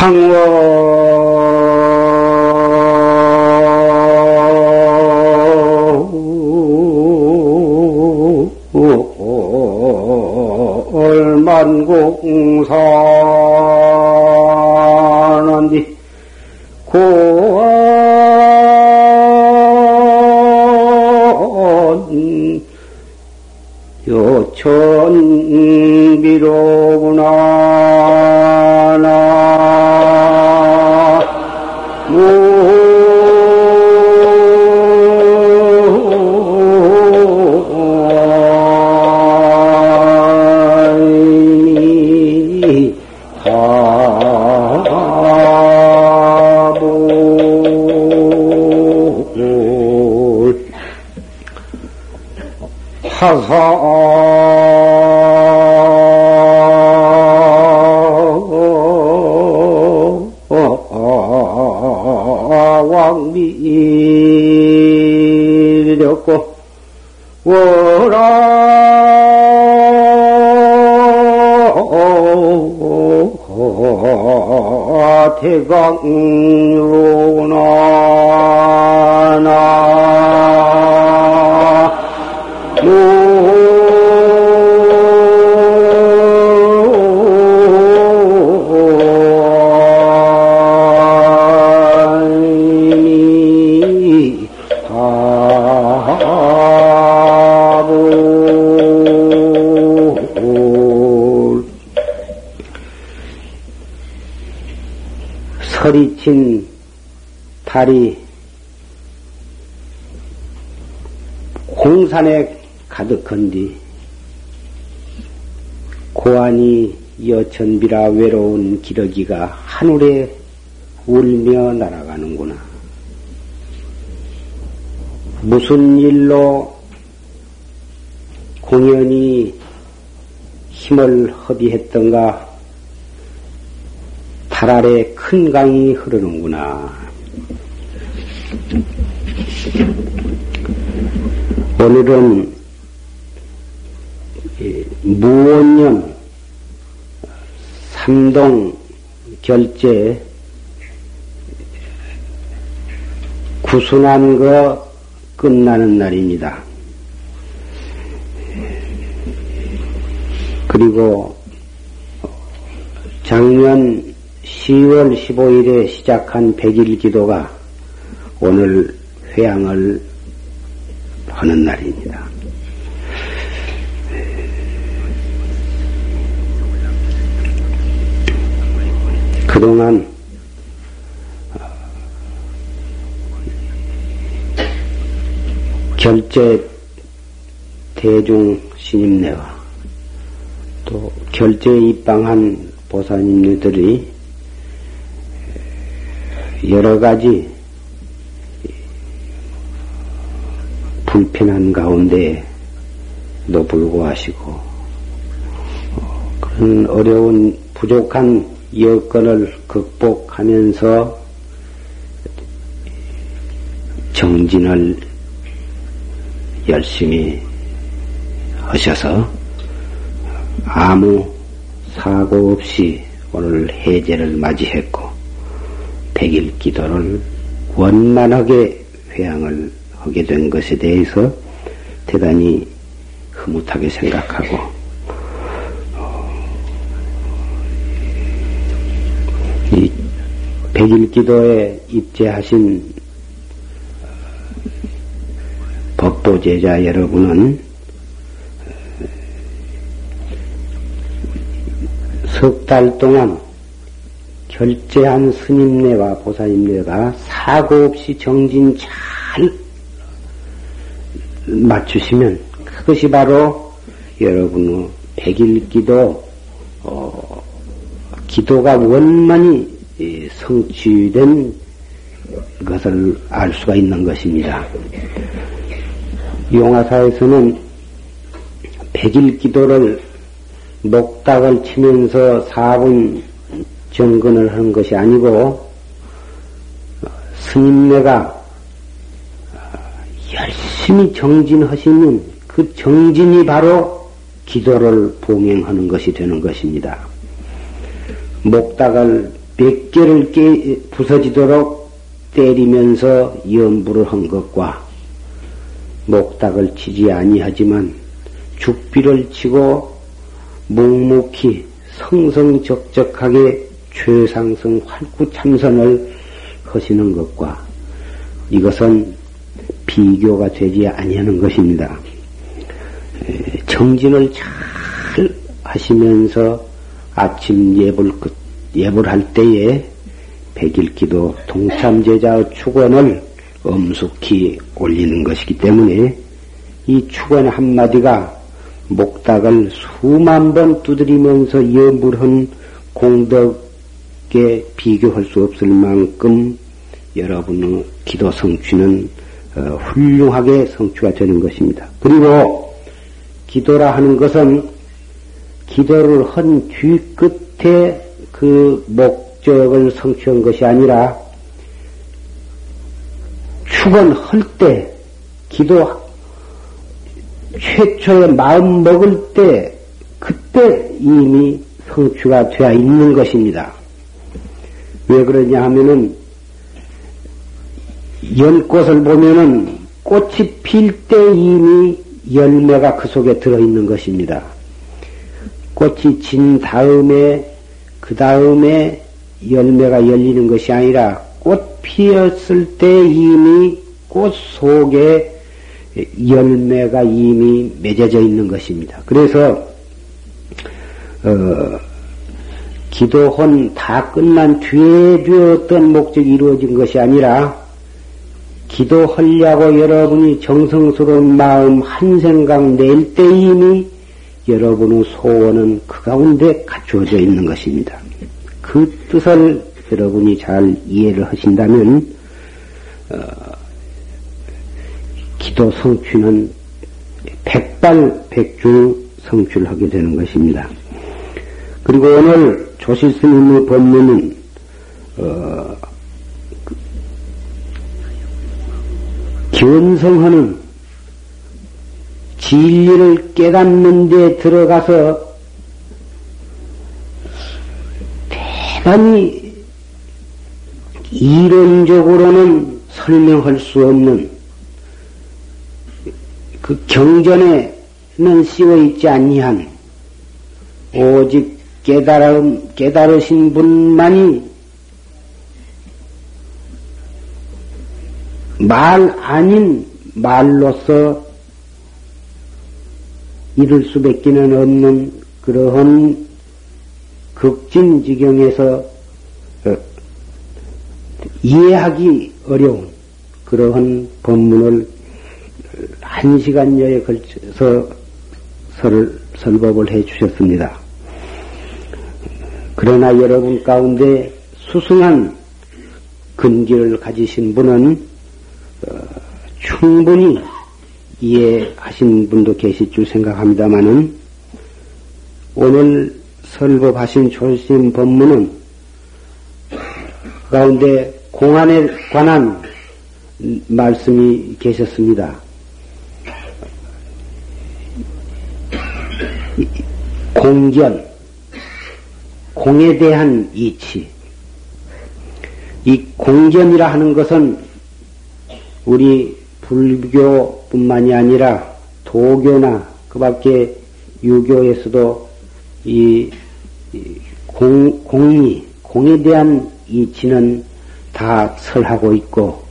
만공 외로운 기러기가 하늘에 울며 날아가는구나. 무슨 일로 공연히 힘을 허비했던가 달 아래 큰 강이 흐르는구나. 오늘은 무원년 삼동 결제 구순한 거 끝나는 날입니다. 그리고 작년 10월 15일에 시작한 백일 기도가 오늘 회양을 하는 날입니다. 그동안 결제 대중 신임내와 또 결제에 입방한 보사님들이 여러 가지 불편한 가운데도 불구하시고 그런 어려운 부족한 여건을 극복하면서 정진을 열심히 하셔서 아무 사고 없이 오늘 해제를 맞이했고 백일 기도를 원만하게 회양을 하게 된 것에 대해서 대단히 흐뭇하게 생각하고 백일 기도에 입제하신 법도 제자 여러분은 석 달 동안 결제한 스님네와 보살님네가 사고 없이 정진 잘 맞추시면 그것이 바로 여러분의 백일 기도, 어, 기도가 원만히 성취된 것을 알 수가 있는 것입니다. 용화사에서는 백일 기도를 목닥을 치면서 4분 정근을 하는 것이 아니고 스님네가 열심히 정진하시는 그 정진이 바로 기도를 봉행하는 것이 되는 것입니다. 목닥을 몇 개를 깨, 부서지도록 때리면서 연부를 한 것과 목닥을 치지 아니하지만 죽비를 치고 묵묵히 성성적적하게 최상승 활구 참선을 하시는 것과 이것은 비교가 되지 아니하는 것입니다. 정진을 잘 하시면서 아침 예불 끝, 예불할 때에 백일기도 동참제자의 축원을 엄숙히 올리는 것이기 때문에 이 축원 한마디가 목닥을 수만 번 두드리면서 염불한 공덕에 비교할 수 없을 만큼 여러분의 기도 성취는 어, 훌륭하게 성취가 되는 것입니다. 그리고 기도라 하는 것은 기도를 한 뒤 끝에 그 목적을 성취한 것이 아니라 축원할 때 기도 최초의 마음 먹을 때 그때 이미 성취가 되어 있는 것입니다. 왜 그러냐 하면은 연꽃을 보면은 꽃이 필 때 이미 열매가 그 속에 들어있는 것입니다. 꽃이 진 다음에 그 다음에 열매가 열리는 것이 아니라 꽃 피었을 때 이미 꽃 속에 열매가 이미 맺어져 있는 것입니다. 그래서 어, 기도혼 다 끝난 뒤에 어떤 목적이 이루어진 것이 아니라 기도하려고 여러분이 정성스러운 마음 한 생각 낼 때 이미 여러분의 소원은 그 가운데 갖추어져 있는 것입니다. 그 뜻을 여러분이 잘 이해를 하신다면 어, 기도 성취는 백발백중 성취를 되는 것입니다. 그리고 오늘 조실 스님의 법문은 어, 견성하는 진리를 깨닫는 데 들어가서 대단히 이론적으로는 설명할 수 없는 그 경전에는 씌워 있지 아니한 오직 깨달음, 깨달으신 분만이 말 아닌 말로서 이룰 수밖에는 없는 그러한 극진지경에서 어, 이해하기 어려운 그러한 법문을 한 시간여에 걸쳐서 설, 설법을 해 주셨습니다. 그러나 여러분 가운데 수승한 근기를 가지신 분은 어, 충분히 이해하신 분도 계실 줄 생각합니다만은 오늘 설법하신 조심 법문은 가운데 공안에 관한 말씀이 계셨습니다. 공견, 공에 대한 이치. 이 공견이라 하는 것은 우리 불교뿐만이 아니라 도교나 그 밖에 유교에서도 이 공, 공이, 공에 대한 이치는 다 설하고 있고,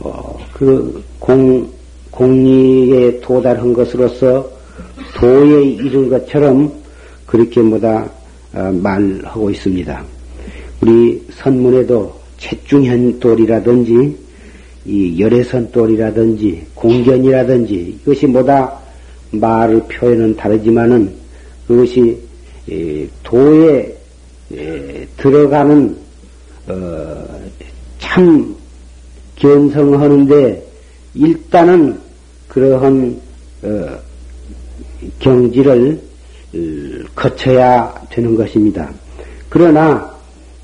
어, 그 공, 공리에 도달한 것으로서 도에 이른 것처럼 그렇게 뭐다 어, 말하고 있습니다. 우리 선문에도 채중현 돌이라든지 이 열애선돌이라든지 공견이라든지 이것이 뭐다 말을 표현은 다르지만은 그것이 도에 들어가는 어, 참 견성하는데 일단은 그러한 어, 경지를 거쳐야 되는 것입니다. 그러나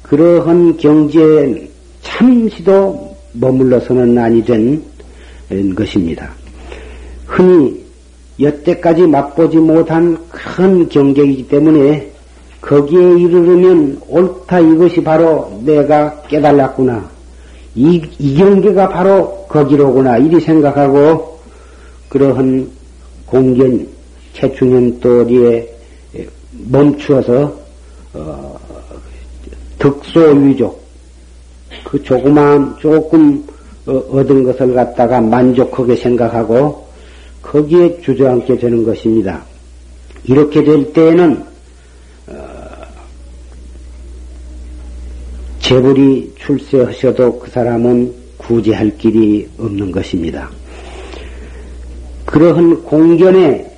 그러한 경지에 참시도 머물러서는 아니 된 것입니다. 흔히 여태까지 맛보지 못한 큰 경계이기 때문에 거기에 이르르면 옳다 이것이 바로 내가 깨달았구나. 이, 이 경계가 바로 거기로구나. 이리 생각하고 그러한 공견 최충현 또리에 멈추어서 어, 득소유족 그 조그마한 조금 어, 얻은 것을 갖다가 만족하게 생각하고 거기에 주저앉게 되는 것입니다. 이렇게 될 때에는 재벌이 출세하셔도 그 사람은 구제할 길이 없는 것입니다. 그러한 공견에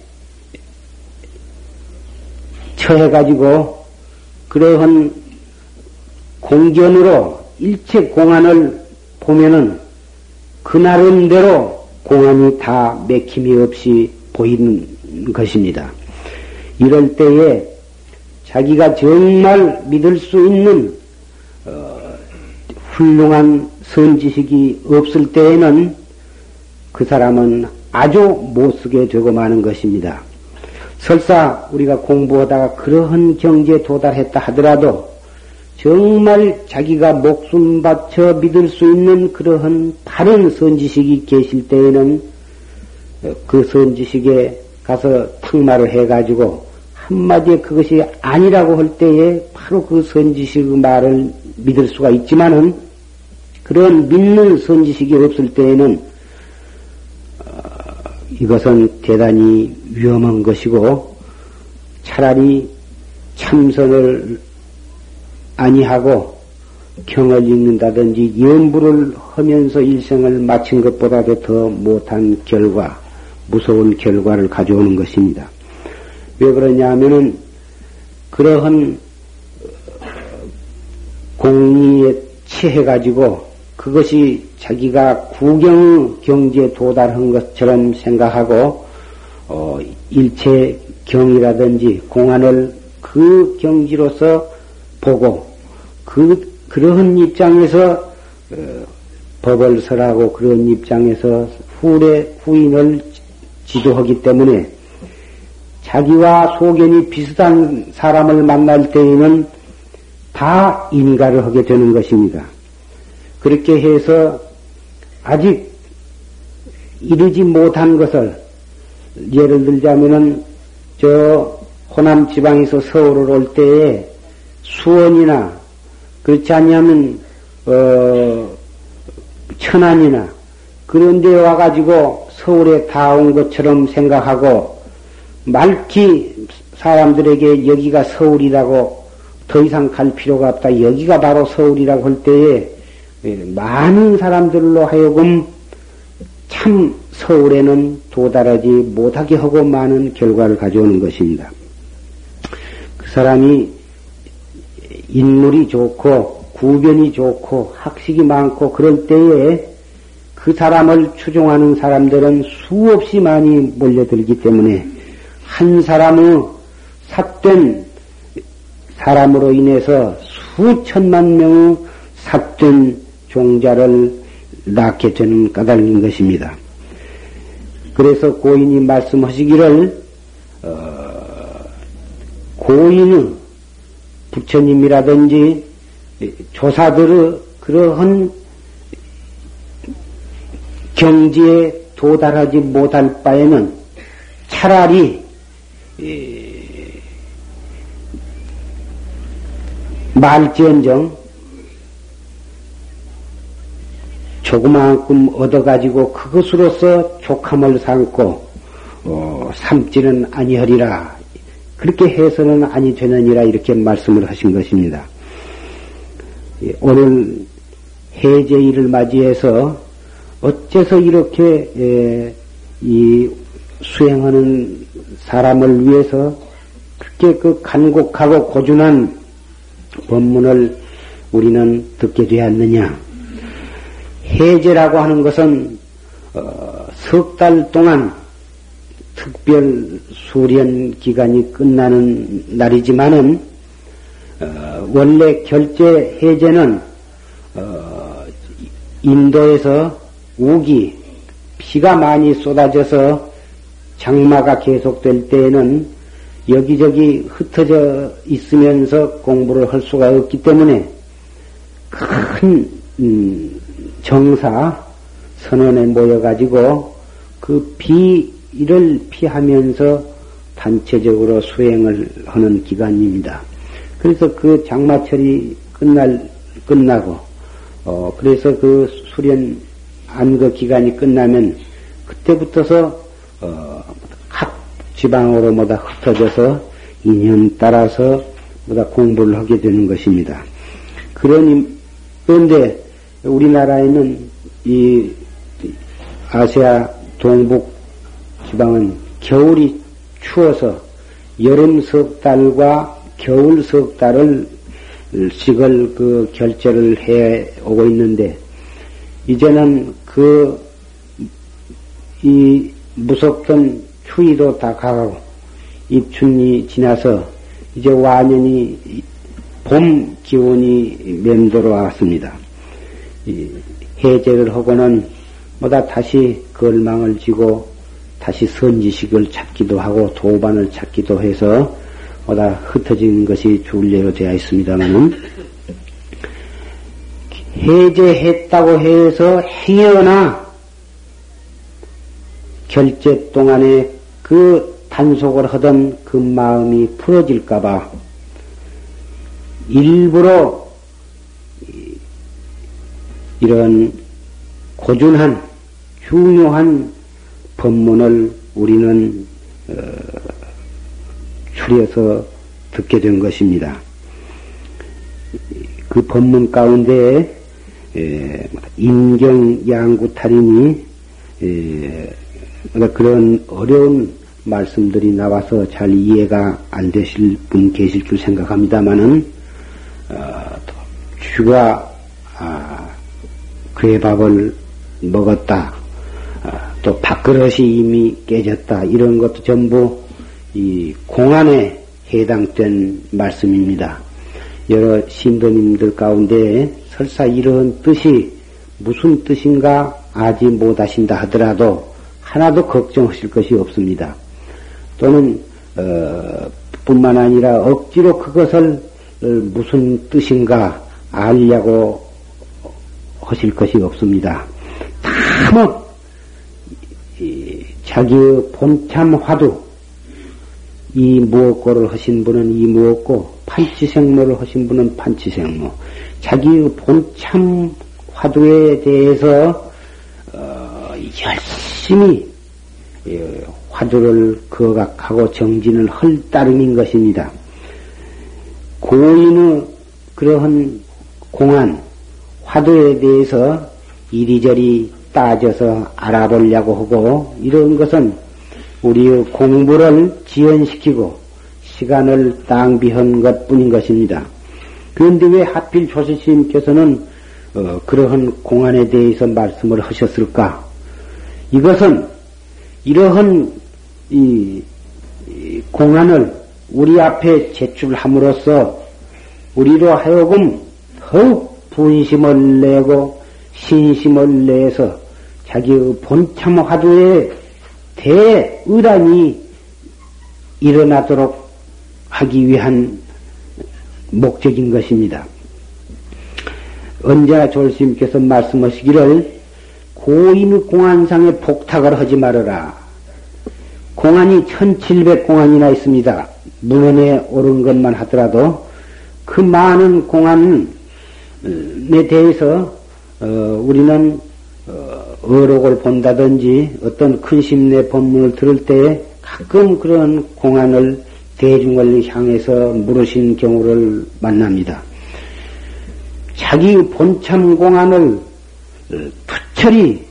처해가지고 그러한 공견으로 일체 공안을 보면은 그 나름대로 공안이 다 맥힘이 없이 보이는 것입니다. 이럴 때에 자기가 정말 믿을 수 있는 훌륭한 선지식이 없을 때에는 그 사람은 아주 못쓰게 되고 마는 것입니다. 설사 우리가 공부하다가 그러한 경지에 도달했다 하더라도 정말 자기가 목숨 바쳐 믿을 수 있는 그러한 바른 선지식이 계실 때에는 그 선지식에 가서 탁말을 해가지고 한마디에 그것이 아니라고 할 때에 바로 그 선지식 말을 믿을 수가 있지만은 그런 믿는 선지식이 없을 때에는 어, 이것은 대단히 위험한 것이고 차라리 참선을 아니하고 경을 읽는다든지 연부를 하면서 일생을 마친 것보다도 더 못한 결과, 무서운 결과를 가져오는 것입니다. 왜 그러냐 하면은 그러한 공리에 취해가지고 그것이 자기가 구경 경지에 도달한 것처럼 생각하고 어, 일체 경이라든지 공안을 그 경지로서 보고 그 그러한 입장에서 어, 법을 설하고 그런 입장에서 후래 후인을 지도하기 때문에 자기와 소견이 비슷한 사람을 만날 때에는 다 인가를 하게 되는 것입니다. 그렇게 해서 아직 이르지 못한 것을 예를 들자면은 저 호남 지방에서 서울을 올 때에 수원이나 그렇지 않냐면 어 천안이나 그런 데 와가지고 서울에 다 온 것처럼 생각하고 말기 사람들에게 여기가 서울이라고 더 이상 갈 필요가 없다. 여기가 바로 서울이라고 할 때에 예, 많은 사람들로 하여금 참 서울에는 도달하지 못하게 하고 많은 결과를 가져오는 것입니다. 그 사람이 인물이 좋고 구변이 좋고 학식이 많고 그럴 때에 그 사람을 추종하는 사람들은 수없이 많이 몰려들기 때문에 한 사람의 삿된 사람으로 인해서 수천만 명의 삿된 종자를 낳게 되는 까닭인 것입니다. 그래서 고인이 말씀하시기를 어, 고인의 부처님이라든지 조사들의 그러한 경지에 도달하지 못할 바에는 차라리 말지언정 조그만큼 얻어가지고 그것으로서 족함을 삼고 어, 삼지는 아니하리라 그렇게 해서는 아니 되느니라 이렇게 말씀을 하신 것입니다. 예, 오늘 해제일을 맞이해서 어째서 이렇게 예, 이 수행하는 사람을 위해서 그렇게 그 간곡하고 고준한 법문을 우리는 듣게 되었느냐? 해제라고 하는 것은 어, 석달 동안 특별 수련 기간이 끝나는 날이지만은 어, 원래 결제 해제는 어, 인도에서 우기 비가 많이 쏟아져서 장마가 계속될 때에는 여기저기 흩어져 있으면서 공부를 할 수가 없기 때문에 큰 음, 정사 선언에 모여가지고 그 비 를 피하면서 단체적으로 수행을 하는 기간입니다. 그래서 그 장마철이 끝날 끝나고 어 그래서 그 수련 안거 기간이 끝나면 그때부터서 어 각 지방으로 뭐다 흩어져서 인연 따라서 뭐다 공부를 하게 되는 것입니다. 그러니 그런데 우리나라에는 이 아시아 동북 지방은 겨울이 추워서 여름 석 달과 겨울 석 달을 식을 그 결제를 해 오고 있는데 이제는 그 이 무섭던 추위도 다 가고 입춘이 지나서 이제 완연히 봄 기온이 맴돌아 왔습니다. 해제를 하고는 뭐다 다시 걸망을 지고 다시 선지식을 찾기도 하고 도반을 찾기도 해서 뭐다 흩어진 것이 줄례로 되어 있습니다만은 해제했다고 해서 행여나 결제 동안에 그 단속을 하던 그 마음이 풀어질까봐 일부러 이런 고준한 중요한 법문을 우리는 어, 추려서 듣게 된 것입니다. 그 법문 가운데 인경 양구탈이니 그런 어려운 말씀들이 나와서 잘 이해가 안 되실 분 계실 줄 생각합니다만은 어, 쥐가 아, 괴밥을 먹었다. 아, 또 밥그릇이 이미 깨졌다. 이런 것도 전부 이 공안에 해당된 말씀입니다. 여러 신도님들 가운데 설사 이런 뜻이 무슨 뜻인가 아직 못하신다 하더라도 하나도 걱정하실 것이 없습니다. 또는 어, 뿐만 아니라 억지로 그것을 어, 무슨 뜻인가 알려고 하실 것이 없습니다. 다뭐 자기의 본참 화두 이 무엇고를 하신 분은 이 무엇고 판치생모를 하신 분은 판치생모 자기의 본참 화두에 대해서 어, 열심히 예, 화두를 거각하고 정진을 할 따름인 것입니다. 고인의 그러한 공안 화두에 대해서 이리저리 따져서 알아보려고 하고 이런 것은 우리의 공부를 지연시키고 시간을 낭비한 것 뿐인 것입니다. 그런데 왜 하필 조실스님께서는 어, 그러한 공안에 대해서 말씀을 하셨을까? 이것은 이러한 이, 이 공안을 우리 앞에 제출함으로써 우리로 하여금 더욱 분심을 내고 신심을 내서 자기의 본참 화두에 대의란이 일어나도록 하기 위한 목적인 것입니다. 언제나 졸스님께서 말씀하시기를 고인 공안상에 복탁을 하지 말아라. 공안이 1700공안이나 있습니다. 문헌에 오른 것만 하더라도 그 많은 공안에 대해서 어, 우리는 어, 어록을 본다든지 어떤 큰 심내 법문을 들을 때 가끔 그런 공안을 대중을 향해서 물으신 경우를 만납니다. 자기 본참 공안을 부철이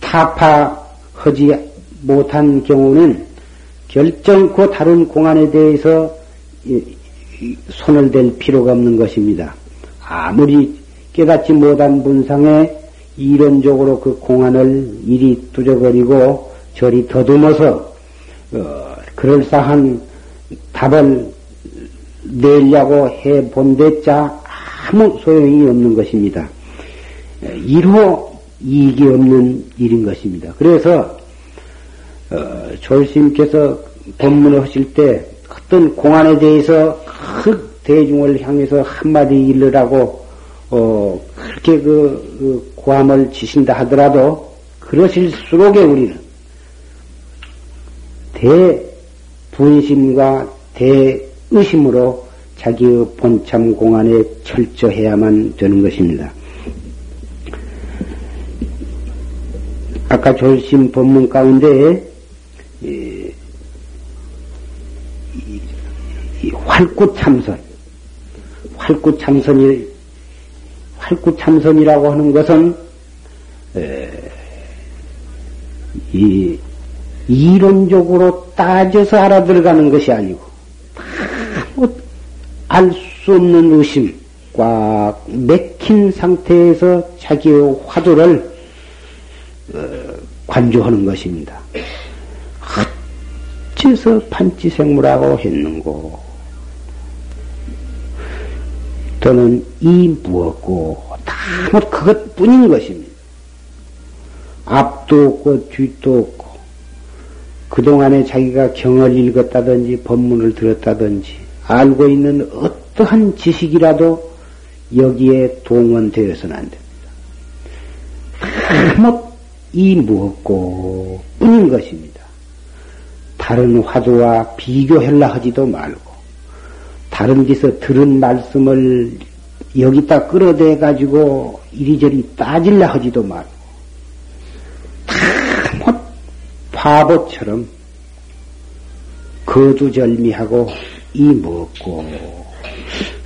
타파하지 못한 경우는 결정코 다른 공안에 대해서 손을 댈 필요가 없는 것입니다. 아무리 깨닫지 못한 분상에 이론적으로 그 공안을 이리 두저거리고 저리 더듬어서 어, 그럴싸한 답을 내려고 해 본댔자 아무 소용이 없는 것입니다. 이로 이익이 없는 일인 것입니다. 그래서 어, 졸심께서 법문을 하실 때 어떤 공안에 대해서 그 대중을 향해서 한마디 일러라고 어 그렇게 그, 그 고함을 지신다 하더라도 그러실수록에 우리는 대분심과 대의심으로 자기의 본참 공안에 철저해야만 되는 것입니다. 아까 졸심 법문 가운데 이, 이, 이 활구 참선, 활구 참선이 활구참선이라고 하는 것은 에, 이 이론적으로 따져서 알아들어가는 것이 아니고 알수 없는 의심 꽉 맥힌 상태에서 자기의 화두를 어, 관조하는 것입니다. 어째서 판치생물하고 했는고? 또는 이 무엇고 다 그것뿐인 것입니다. 앞도 없고 뒤도 없고 그동안에 자기가 경을 읽었다든지 법문을 들었다든지 알고 있는 어떠한 지식이라도 여기에 동원되어서는 안 됩니다. 아무 이 무엇고 뿐인 것입니다. 다른 화두와 비교하려 하지도 말고 다른 데서 들은 말씀을 여기다 끌어대 가지고 이리저리 따질려 하지도 말고 다못 바보처럼 거두절미하고 이 먹고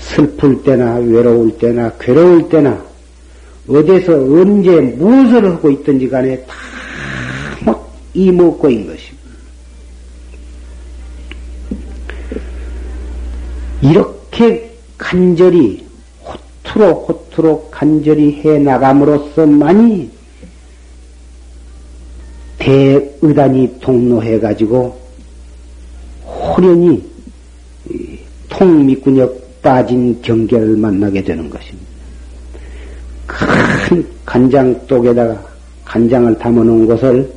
슬플 때나 외로울 때나 괴로울 때나 어디서 언제 무엇을 하고 있든지 간에 다이 먹고인 것입니 이렇게 간절히 호투로 호투로 간절히 해 나감으로써만이 대의단이 동로해 가지고 호련히 통미군역 빠진 경계를 만나게 되는 것입니다. 큰 간장 독에다가 간장을 담아 놓은 것을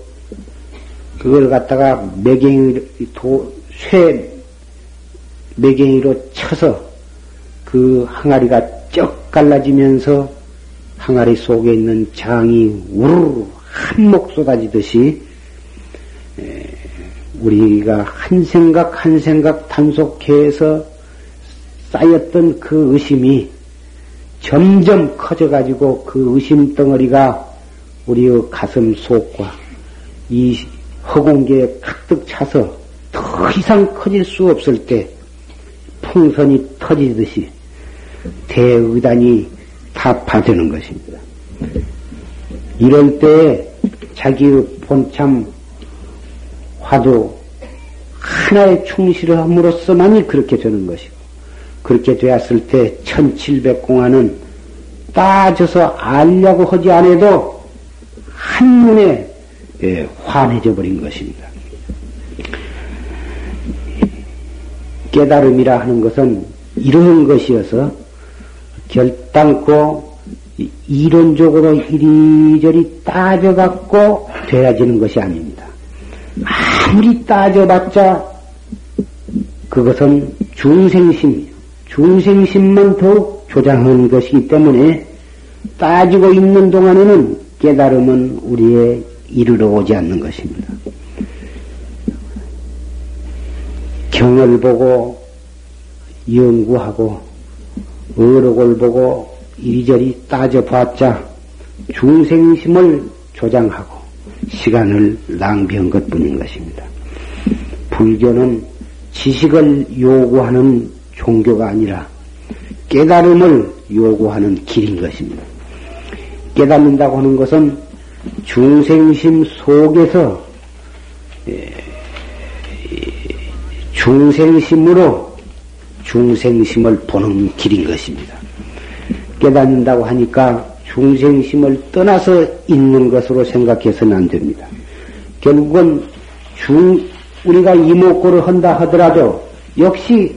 그걸 갖다가 매갱이 도, 쇠 매갱이로 쳐서 그 항아리가 쩍 갈라지면서 항아리 속에 있는 장이 우르르 한몫 쏟아지듯이 우리가 한 생각 한 생각 단속해서 쌓였던 그 의심이 점점 커져가지고 그 의심 덩어리가 우리의 가슴 속과 이 허공계에 가득 차서 더 이상 커질 수 없을 때 풍선이 터지듯이 대의단이 타파되는 것입니다. 이럴 때 자기의 본참 화두 하나에 충실을 함으로써만이 그렇게 되는 것이고 그렇게 되었을 때 1700공안은 따져서 알려고 하지 않아도 한눈에 예, 환해져 버린 것입니다. 깨달음이라 하는 것은 이런 것이어서 결단코 이론적으로 이리저리 따져갖고 되어지는 것이 아닙니다. 아무리 따져봤자 그것은 중생심이요. 중생심만 더욱 조장한 것이기 때문에 따지고 있는 동안에는 깨달음은 우리의 이르러 오지 않는 것입니다. 경을 보고 연구하고 어록을 보고 이리저리 따져봤자 중생심을 조장하고 시간을 낭비한 것 뿐인 것입니다. 불교는 지식을 요구하는 종교가 아니라 깨달음을 요구하는 길인 것입니다. 깨닫는다고 하는 것은 중생심 속에서 예, 중생심으로 중생심을 보는 길인 것입니다. 깨닫는다고 하니까 중생심을 떠나서 있는 것으로 생각해서는 안 됩니다. 결국은 중, 우리가 이목구를 한다 하더라도 역시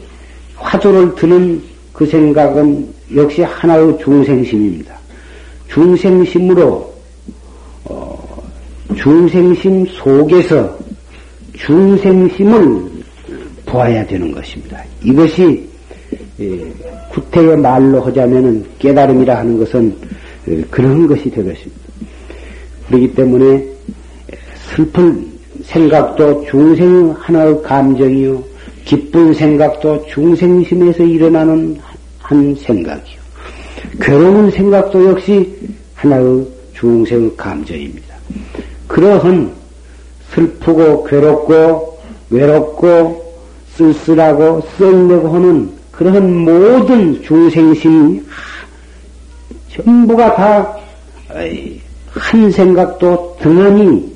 화두를 드는 그 생각은 역시 하나의 중생심입니다. 중생심으로 어, 중생심 속에서 중생심을 좋아야 되는 것입니다. 이것이 구태의 말로 하자면은 깨달음이라 하는 것은 그런 것이 되겠습니다. 그렇기 때문에 슬픈 생각도 중생 하나의 감정이요. 기쁜 생각도 중생심에서 일어나는 한 생각이요. 괴로운 생각도 역시 하나의 중생 감정입니다. 그러한 슬프고 괴롭고 외롭고 쓸쓸하고 썰내고 하는 그런 모든 중생심 전부가 다 한 생각도 등한히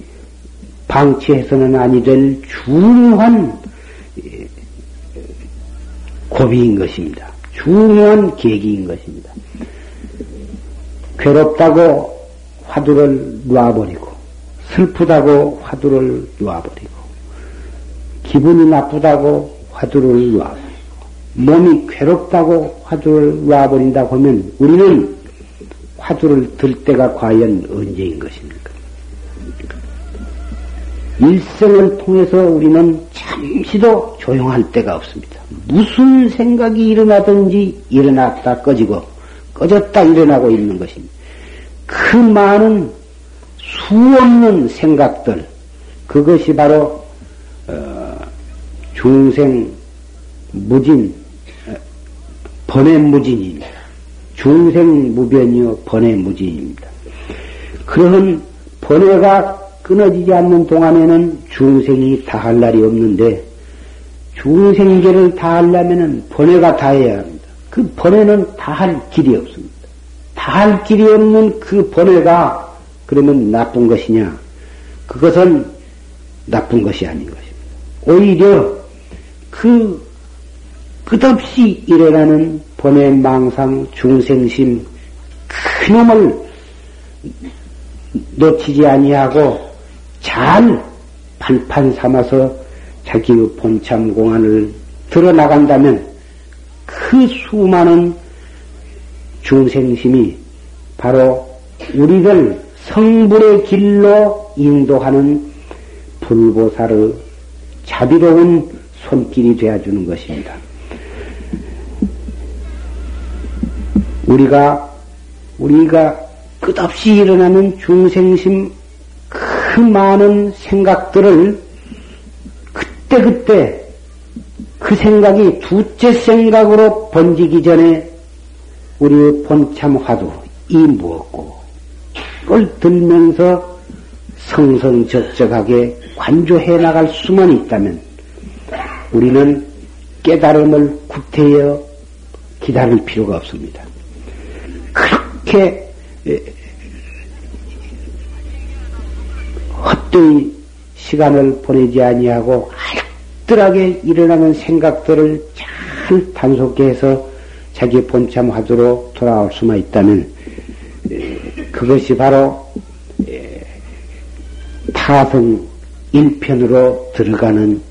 방치해서는 아니 될 중요한 고비인 것입니다. 중요한 계기인 것입니다. 괴롭다고 화두를 놔버리고 슬프다고 화두를 놔버리고 기분이 나쁘다고 화두를 놔버리고 몸이 괴롭다고 화두를 놔버린다고 하면 우리는 화두를 들 때가 과연 언제인 것입니까? 일생을 통해서 우리는 잠시도 조용할 때가 없습니다. 무슨 생각이 일어나든지 일어났다 꺼지고 꺼졌다 일어나고 있는 것입니다. 그 많은 수 없는 생각들 그것이 바로 어, 중생 무진 번외 무진입니다. 중생 무변이요 번외 무진입니다. 그런 번외가 끊어지지 않는 동안에는 중생이 다할 날이 없는데 중생계를 다하려면 번외가 다해야 합니다. 그 번외는 다할 길이 없습니다. 다할 길이 없는 그 번외가 그러면 나쁜 것이냐? 그것은 나쁜 것이 아닌 것입니다. 오히려 그 끝없이 일어나는 번외 망상 중생심 그놈을 놓치지 아니하고 잘 판판 삼아서 자기의 본참 공안을 드러나간다면 그 수많은 중생심이 바로 우리를 성불의 길로 인도하는 불보살의 자비로운 손길이 되어주는 것입니다. 우리가 우리가 끝없이 일어나는 중생심 그 많은 생각들을 그때그때 그 생각이 두째 생각으로 번지기 전에 우리의 본참 화두 이 무엇고 를 들면서 성성적적하게 관조해 나갈 수만 있다면 우리는 깨달음을 구태여 기다릴 필요가 없습니다. 그렇게 헛되이 시간을 보내지 아니하고 알뜰하게 일어나는 생각들을 잘 단속해서 자기 본참 화두로 돌아올 수만 있다면 그것이 바로 타성 일편으로 들어가는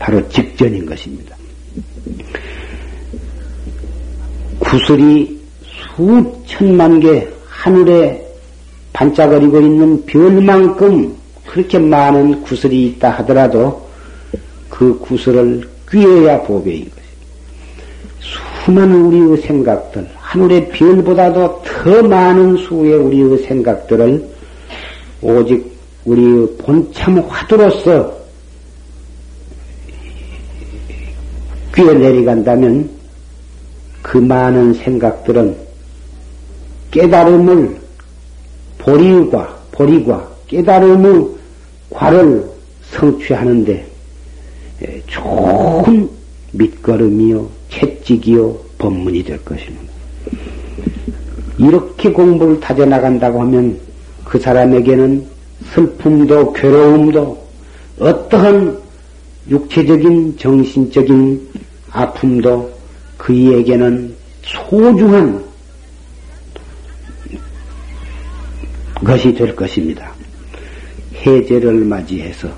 바로 직전인 것입니다. 구슬이 수천만 개 하늘에 반짝거리고 있는 별만큼 그렇게 많은 구슬이 있다 하더라도 그 구슬을 꿰어야 보배인 것입니다. 수많은 우리의 생각들, 하늘의 별보다도 더 많은 수의 우리의 생각들을 오직 우리의 본참 화두로서 꿰어 내려간다면 그 많은 생각들은 깨달음을 보리과 보리과 깨달음의 과를 성취하는데 좋은 밑거름이요 채찍이요 법문이 될 것입니다. 이렇게 공부를 다져 나간다고 하면 그 사람에게는 슬픔도 괴로움도 어떠한 육체적인 정신적인 아픔도 그이에게는 소중한 것이 될 것입니다. 해제를 맞이해서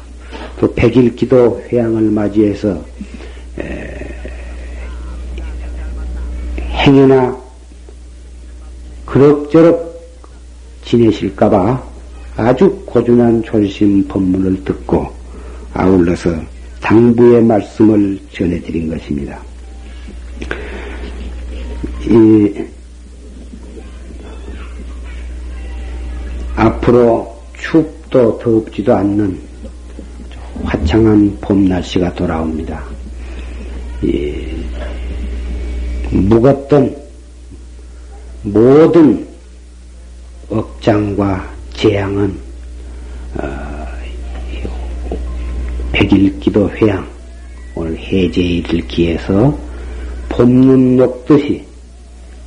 또 백일 기도 회양을 맞이해서 행여나 그럭저럭 지내실까봐 아주 고준한 졸심 법문을 듣고 아울러서 당부의 말씀을 전해드린 것입니다. 이, 앞으로 춥도 덥지도 않는 화창한 봄 날씨가 돌아옵니다. 이, 무겁던 모든 억장과 재앙은 어, 백일기도 회양 오늘 해제일을 기해서 봄눈 녹듯이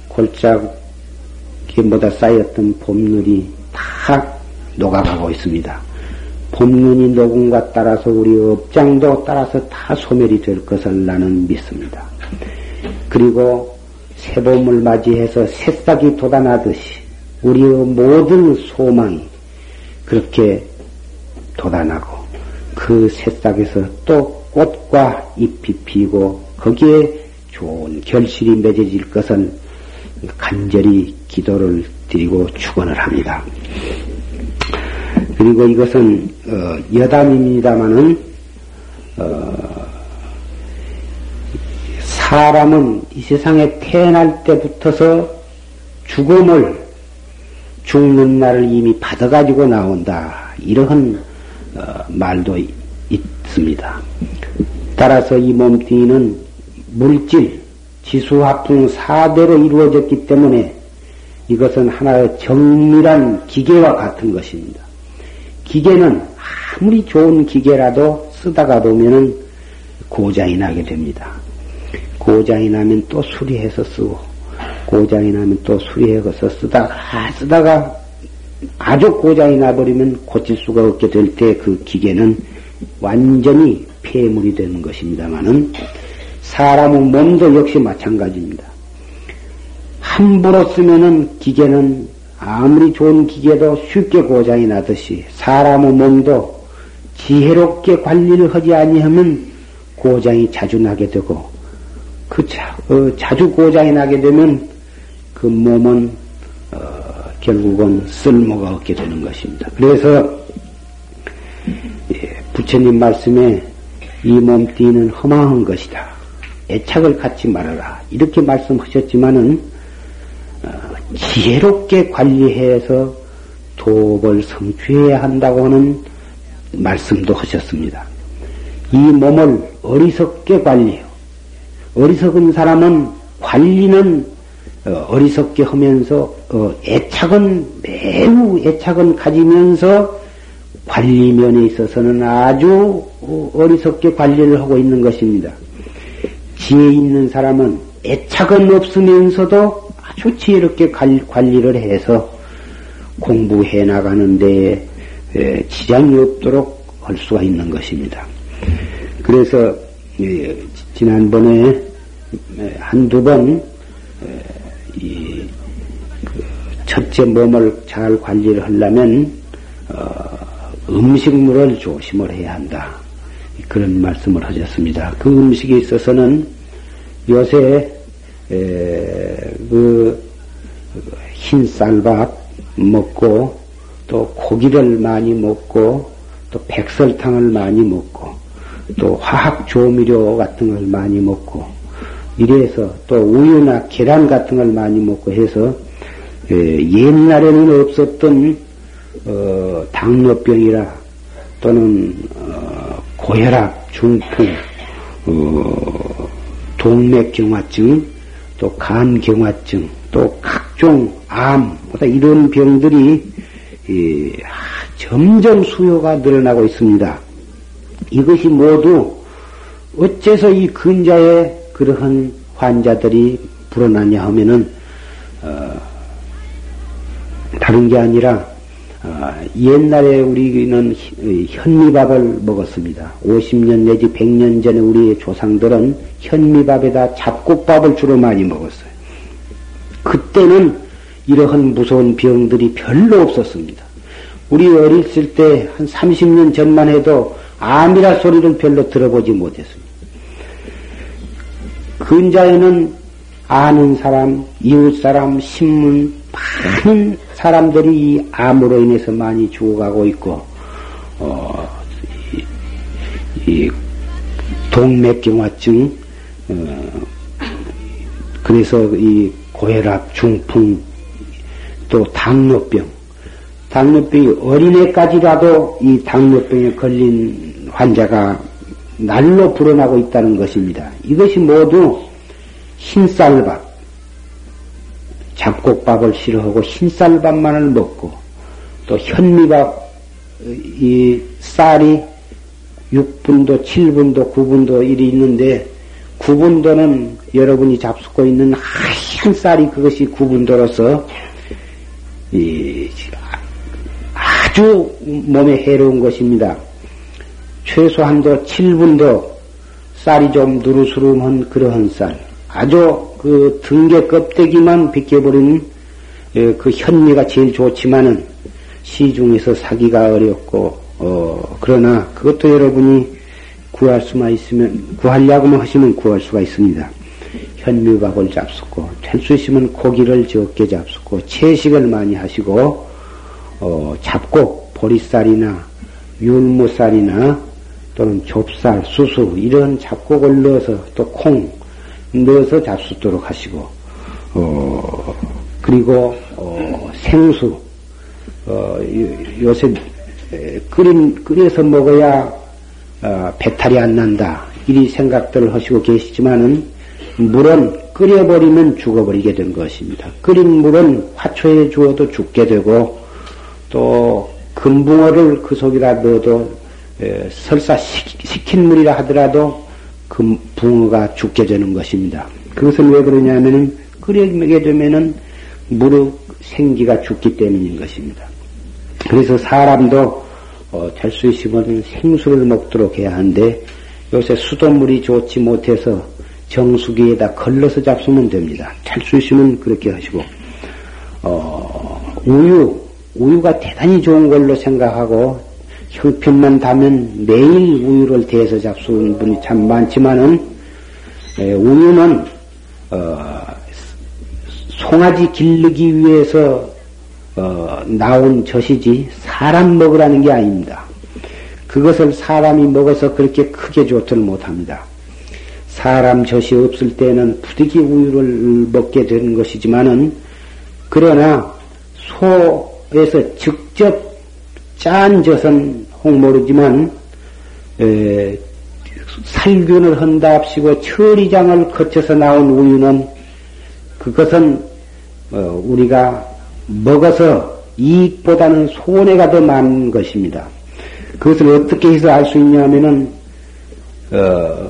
골짜기보다 쌓였던 봄눈이 다 녹아가고 있습니다. 봄눈이 녹음과 따라서 우리 업장도 따라서 다 소멸이 될 것을 나는 믿습니다. 그리고 새봄을 맞이해서 새싹이 돋아나듯이 우리의 모든 소망이 그렇게 돋아나고 그 새싹에서 또 꽃과 잎이 피고 거기에 좋은 결실이 맺어질 것을 간절히 기도를 드리고 축원을 합니다. 그리고 이것은 어, 여담입니다마는 어, 사람은 이 세상에 태어날 때부터서 죽음을 죽는 날을 이미 받아가지고 나온다. 이러한 어, 말도 있습니다. 따라서 이 몸뚱이는 물질, 지수화풍 사대로 이루어졌기 때문에 이것은 하나의 정밀한 기계와 같은 것입니다. 기계는 아무리 좋은 기계라도 쓰다가 보면은 고장이 나게 됩니다. 고장이 나면 또 수리해서 쓰고, 고장이 나면 또 수리해서 쓰다가, 쓰다가 아주 고장이 나버리면 고칠 수가 없게 될 때 그 기계는 완전히 폐물이 되는 것입니다만은 사람의 몸도 역시 마찬가지입니다. 함부로 쓰면은 기계는 아무리 좋은 기계도 쉽게 고장이 나듯이 사람의 몸도 지혜롭게 관리를 하지 아니하면 고장이 자주 나게 되고 그 자, 어, 자주 고장이 나게 되면 그 몸은 어, 결국은 쓸모가 없게 되는 것입니다. 그래서 예, 부처님 말씀에 이 몸띠는 허망한 것이다. 애착을 갖지 말아라. 이렇게 말씀하셨지만은 어, 지혜롭게 관리해서 도업을 성취해야 한다고 하는 말씀도 하셨습니다. 이 몸을 어리석게 관리해요. 어리석은 사람은 관리는 어, 어리석게 하면서 어, 애착은 매우 애착은 가지면서 관리면에 있어서는 아주 어리석게 관리를 하고 있는 것입니다. 지혜 있는 사람은 애착은 없으면서도 아주 지혜롭게 관리를 해서 공부해 나가는데 지장이 없도록 할 수가 있는 것입니다. 그래서 지난번에 한두 번 그 첫째 몸을 잘 관리를 하려면 어, 음식물을 조심을 해야 한다. 그런 말씀을 하셨습니다. 그 음식에 있어서는 요새 그 흰쌀밥 먹고 또 고기를 많이 먹고 또 백설탕을 많이 먹고 또 화학 조미료 같은 걸 많이 먹고 이래서 또 우유나 계란 같은 걸 많이 먹고 해서 옛날에는 없었던 어, 당뇨병이라 또는 어, 고혈압, 중풍, 어, 동맥경화증, 또 간경화증, 또 각종 암, 보다 이런 병들이 이, 점점 수요가 늘어나고 있습니다. 이것이 모두 어째서 이 근자에 그러한 환자들이 불어나냐 하면은 어, 다른 게 아니라 어, 옛날에 우리는 현미밥을 먹었습니다. 50년 내지 100년 전에 우리의 조상들은 현미밥에다 잡곡밥을 주로 많이 먹었어요. 그때는 이러한 무서운 병들이 별로 없었습니다. 우리 어렸을 때 한 30년 전만 해도 암이라 소리를 별로 들어보지 못했습니다. 근자에는 아는 사람, 이웃 사람, 신문, 많은 사람들이 이 암으로 인해서 많이 죽어가고 있고, 어, 이, 이 동맥경화증, 어, 그래서 이 고혈압, 중풍, 또 당뇨병, 당뇨병이 어린애까지라도 이 당뇨병에 걸린 환자가 날로 불어나고 있다는 것입니다. 이것이 모두 흰쌀밥, 잡곡밥을 싫어하고 흰쌀밥만을 먹고 또 현미밥, 이 쌀이 6분도, 7분도, 9분도 일이 있는데 9분도는 여러분이 잡수고 있는 하얀 쌀이 그것이 9분도로서 아주 몸에 해로운 것입니다. 최소한도 7분도 쌀이 좀 누르스름한 그러한 쌀, 아주 그 등계 껍데기만 벗겨버리는 그 현미가 제일 좋지만은 시중에서 사기가 어렵고 어 그러나 그것도 여러분이 구할 수만 있으면 구하려고만 하시면 구할 수가 있습니다. 현미밥을 잡수고 될수 있으면 고기를 적게 잡수고 채식을 많이 하시고 어, 잡곡 보리쌀이나 율무쌀이나 또는 좁쌀, 수수 이런 잡곡을 넣어서 또 콩 넣어서 잡수도록 하시고 어, 그리고 어, 생수 어, 요새 끓인 끓여서 먹어야 어, 배탈이 안 난다 이리 생각들을 하시고 계시지만은 물은 끓여버리면 죽어버리게 된 것입니다. 끓인 물은 화초에 주어도 죽게 되고 또 금붕어를 그 속에다 넣어도 에, 설사 식힌 물이라 하더라도 그 붕어가 죽게 되는 것입니다. 그것은 왜 그러냐면은 끓여게 되면은 무릎 생기가 죽기 때문인 것입니다. 그래서 사람도 어, 될수 있으면 생수를 먹도록 해야 하는데 요새 수돗물이 좋지 못해서 정수기에다 걸러서 잡수면 됩니다. 찰수 있으면 그렇게 하시고, 어, 우유, 우유가 대단히 좋은 걸로 생각하고, 형편만 다면 매일 우유를 대서 잡수는 분이 참 많지만은, 에, 우유는, 어, 송아지 기르기 위해서, 어, 나온 젖이지, 사람 먹으라는 게 아닙니다. 그것을 사람이 먹어서 그렇게 크게 좋지를 못합니다. 사람 젖이 없을 때는 부득이 우유를 먹게 되는 것이지만은 그러나 소에서 직접 짠 젖은 혹 모르지만 에, 살균을 한답시고 처리장을 거쳐서 나온 우유는 그것은 어, 우리가 먹어서 이익보다는 손해가 더 많은 것입니다. 그것을 어떻게 해서 알 수 있냐면은 어,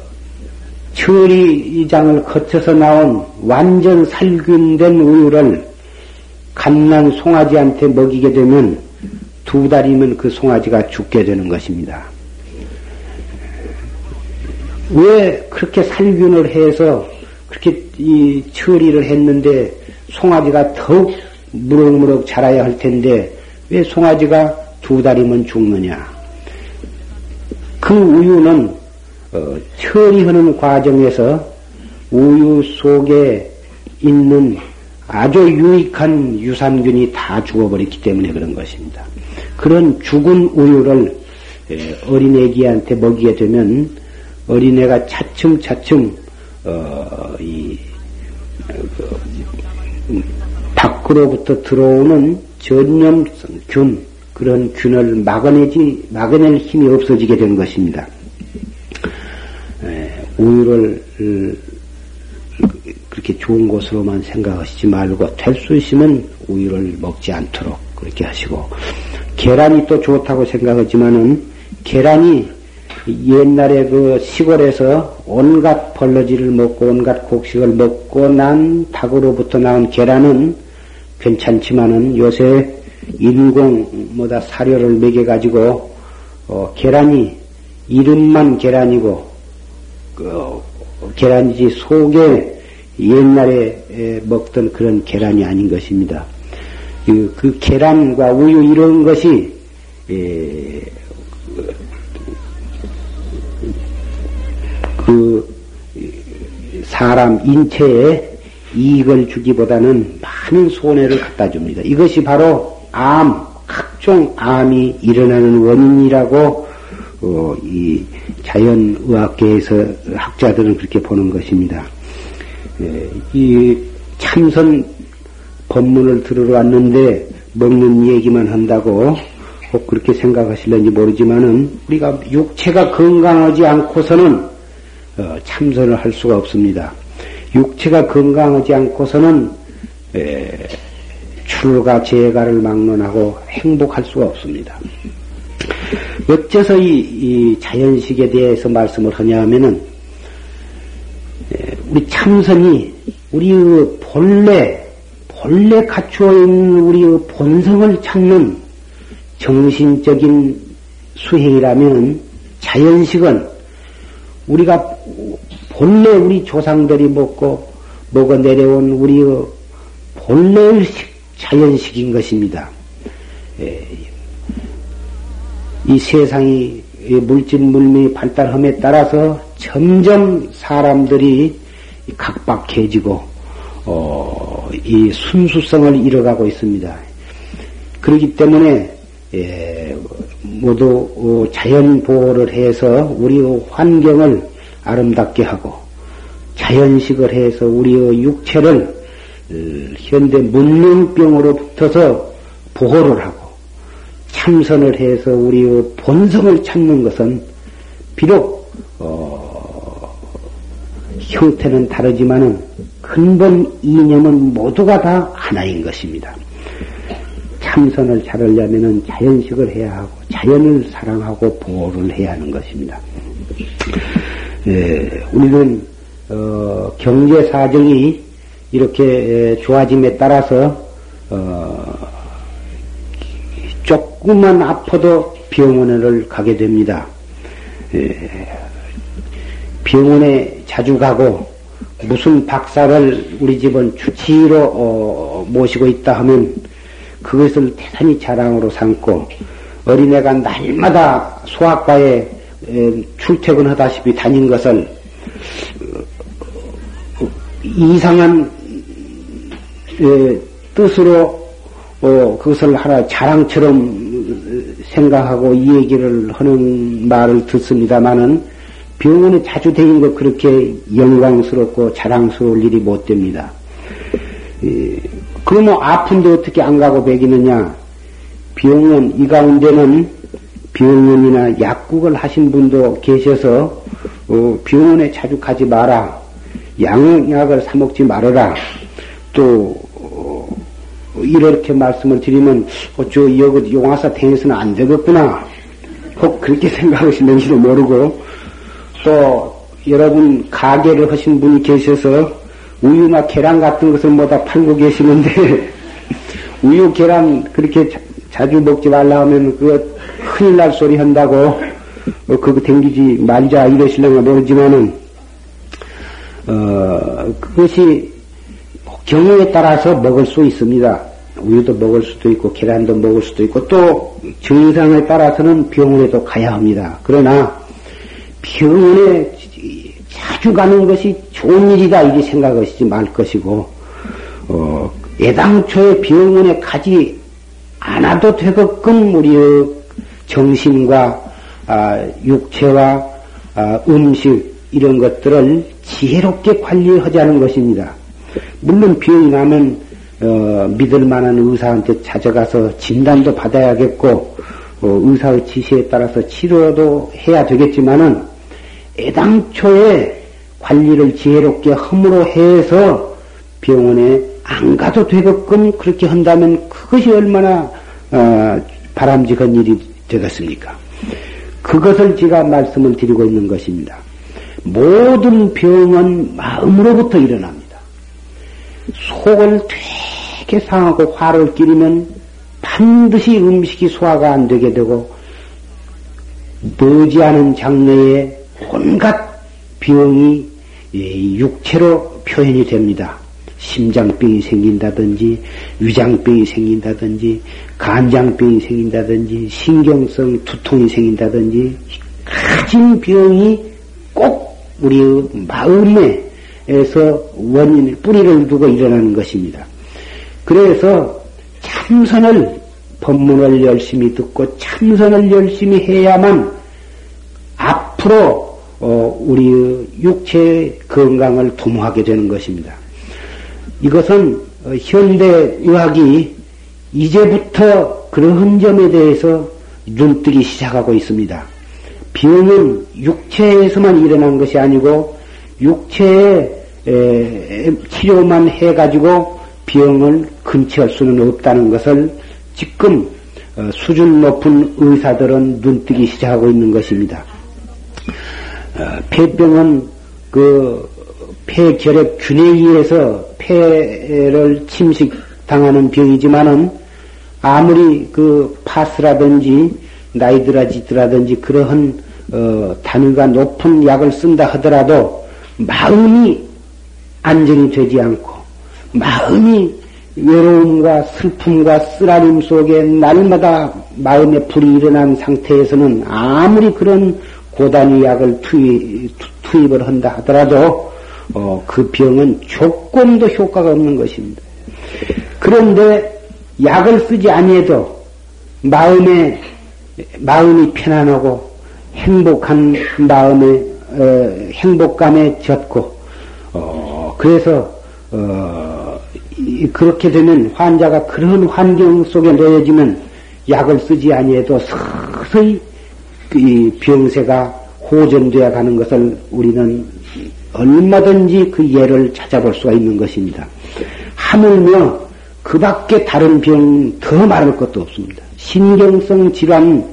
처리장을 거쳐서 나온 완전 살균된 우유를 갓난 송아지한테 먹이게 되면 두 달이면 그 송아지가 죽게 되는 것입니다. 왜 그렇게 살균을 해서 그렇게 이 처리를 했는데 송아지가 더욱 무럭무럭 자라야 할 텐데 왜 송아지가 두 달이면 죽느냐? 그 우유는 어, 처리하는 과정에서 우유 속에 있는 아주 유익한 유산균이 다 죽어버렸기 때문에 그런 것입니다. 그런 죽은 우유를 어린애기한테 먹이게 되면 어린애가 차츰차츰 어, 이 어, 밖으로부터 들어오는 전염성 균 그런 균을 막아내지 막아낼 힘이 없어지게 된 것입니다. 우유를 그렇게 좋은 것으로만 생각하시지 말고 될 수 있으면 우유를 먹지 않도록 그렇게 하시고 계란이 또 좋다고 생각하지만은 계란이 옛날에 그 시골에서 온갖 벌러지를 먹고 온갖 곡식을 먹고 난 닭으로부터 나온 계란은 괜찮지만은 요새 인공 뭐다 사료를 먹여 가지고 어, 계란이 이름만 계란이고 그 계란이지 속에 옛날에 먹던 그런 계란이 아닌 것입니다. 그, 그 계란과 우유 이런 것이 그 사람 인체에 이익을 주기보다는 많은 손해를 갖다 줍니다. 이것이 바로 암, 각종 암이 일어나는 원인이라고 어, 이 자연의학계에서 학자들은 그렇게 보는 것입니다. 예, 이 참선 법문을 들으러 왔는데 먹는 얘기만 한다고 꼭 그렇게 생각하실는지 모르지만은 우리가 육체가 건강하지 않고서는 어, 참선을 할 수가 없습니다. 육체가 건강하지 않고서는 에, 출가 재가를 막론하고 행복할 수가 없습니다. 어째서 이, 이 자연식에 대해서 말씀을 하냐 하면은 우리 참선이 우리의 본래 본래 갖추어 있는 우리의 본성을 찾는 정신적인 수행이라면 자연식은 우리가 본래 우리 조상들이 먹고 먹어 내려온 우리의 본래의 자연식인 것입니다. 예, 이 세상이 물질 물미 발달함에 따라서 점점 사람들이 각박해지고 어, 이 순수성을 잃어가고 있습니다. 그렇기 때문에 예, 모두 어, 자연 보호를 해서 우리의 환경을 아름답게 하고 자연식을 해서 우리의 육체를 어, 현대 문명병으로 붙어서 보호를 하고 참선을 해서 우리의 본성을 찾는 것은 비록 어, 형태는 다르지만은 근본 이념은 모두가 다 하나인 것입니다. 참선을 잘하려면 자연식을 해야 하고 자연을 사랑하고 보호를 해야 하는 것입니다. 예, 우리는 어, 경제 사정이 이렇게 좋아짐에 따라서 어, 조금만 아파도 병원을 가게 됩니다. 예, 병원에 자주 가고 무슨 박사를 우리 집은 주치의로 어, 모시고 있다 하면 그것을 대단히 자랑으로 삼고 어린애가 날마다 소아과에 출퇴근하다시피 다닌 것을 어, 이상한 뜻으로 어, 그것을 하나 자랑처럼 생각하고 이 얘기를 하는 말을 듣습니다마는 병원에 자주 다니는 것 그렇게 영광스럽고 자랑스러울 일이 못 됩니다. 그러면 아픈데 어떻게 안 가고 배기느냐? 병원, 이 가운데는 병원이나 약국을 하신 분도 계셔서, 어, 병원에 자주 가지 마라. 양약을 사먹지 말아라. 또, 어, 이렇게 말씀을 드리면, 어쩌, 여기 용화사 탱에서는 안 되겠구나. 혹 그렇게 생각하시는지도 모르고, 또, 여러분 가게를 하신 분이 계셔서, 우유나 계란 같은 것을 뭐다 팔고 계시는데 우유 계란 그렇게 자, 주 먹지 말라 하면 그거 큰일 날 소리 한다고 어, 그거 댕기지 말자 이러실려나 모르지만은 어 그것이 경우에 따라서 먹을 수 있습니다. 우유도 먹을 수도 있고 계란도 먹을 수도 있고 또 증상에 따라서는 병원에도 가야 합니다. 그러나 병원에 자주 가는 것이 좋은 일이다 이게 생각하시지 말 것이고 어, 애당초에 병원에 가지 않아도 되게끔 우리의 정신과 아, 육체와 아, 음식 이런 것들을 지혜롭게 관리하자는 것입니다. 물론 병이 나면 어, 믿을 만한 의사한테 찾아가서 진단도 받아야겠고 어, 의사의 지시에 따라서 치료도 해야 되겠지만은 애당초에 관리를 지혜롭게 허물어 해서 병원에 안 가도 되게끔 그렇게 한다면 그것이 얼마나 어, 바람직한 일이 되겠습니까? 그것을 제가 말씀을 드리고 있는 것입니다. 모든 병은 마음으로부터 일어납니다. 속을 되게 상하고 화를 끼리면 반드시 음식이 소화가 안 되게 되고 머지않은 장래에 온갖 병이 육체로 표현이 됩니다. 심장병이 생긴다든지, 위장병이 생긴다든지, 간장병이 생긴다든지, 신경성 두통이 생긴다든지, 가진 병이 꼭 우리의 마음에서 원인을, 뿌리를 두고 일어나는 것입니다. 그래서 참선을, 법문을 열심히 듣고 참선을 열심히 해야만 앞으로 어, 우리 육체 건강을 도모하게 되는 것입니다. 이것은 어, 현대 의학이 이제부터 그런 점에 대해서 눈뜨기 시작하고 있습니다. 병은 육체에서만 일어난 것이 아니고 육체에 치료만 해가지고 병을 근처할 수는 없다는 것을 지금 어, 수준 높은 의사들은 눈뜨기 시작하고 있는 것입니다. 어, 폐병은 그 폐결핵 균에 의해서 폐를 침식당하는 병이지만은 아무리 그 파스라든지 나이드라지드라든지 그러한 어, 단위가 높은 약을 쓴다 하더라도 마음이 안정이 되지 않고 마음이 외로움과 슬픔과 쓰라림 속에 날마다 마음에 불이 일어난 상태에서는 아무리 그런 고단위 약을 투입, 투입을 한다 하더라도 어, 그 병은 조금도 효과가 없는 것입니다. 그런데 약을 쓰지 아니해도 마음에 마음이 편안하고 행복한 마음에 어, 행복감에 젖고 어, 그래서 어, 그렇게 되면 환자가 그런 환경 속에 놓여지면 약을 쓰지 아니해도 서서히 이 병세가 호전되어 가는 것을 우리는 얼마든지 그 예를 찾아볼 수가 있는 것입니다. 하물며 그 밖에 다른 병 더 말할 것도 없습니다. 신경성 질환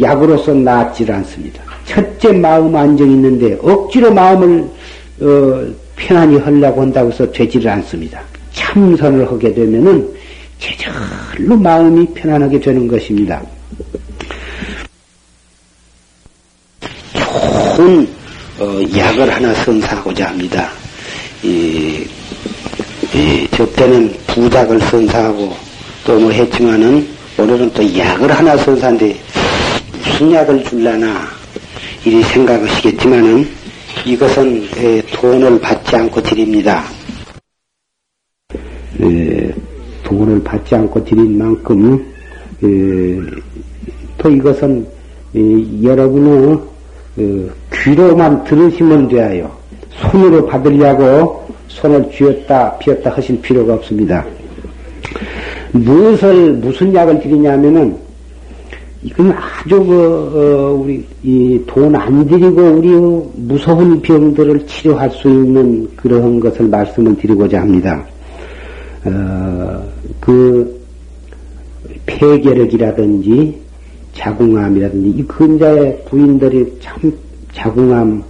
약으로서 낫질 않습니다. 첫째 마음 안정이 있는데 억지로 마음을 어, 편안히 하려고 한다고 해서 되지를 않습니다. 참선을 하게 되면은 제절로 마음이 편안하게 되는 것입니다. 좋은 어, 약을 하나 선사하고자 합니다. 이, 이, 저 때는 부작을 선사하고 또 뭐 했지만은 오늘은 또 약을 하나 선사한데 무슨 약을 줄라나 이리 생각하시겠지만은 이것은 에, 돈을 받지 않고 드립니다. 에, 돈을 받지 않고 드린 만큼 에, 또 이것은 여러분의 그 귀로만 들으시면 돼요. 손으로 받으려고 손을 쥐었다 비었다 하실 필요가 없습니다. 무엇을 무슨 약을 드리냐면은 이건 아주 그 어, 우리 돈안 들이고 우리 무서운 병들을 치료할 수 있는 그런 것을 말씀을 드리고자 합니다. 어, 그 폐결핵이라든지 자궁암이라든지 이 근자의 부인들이 참 자궁암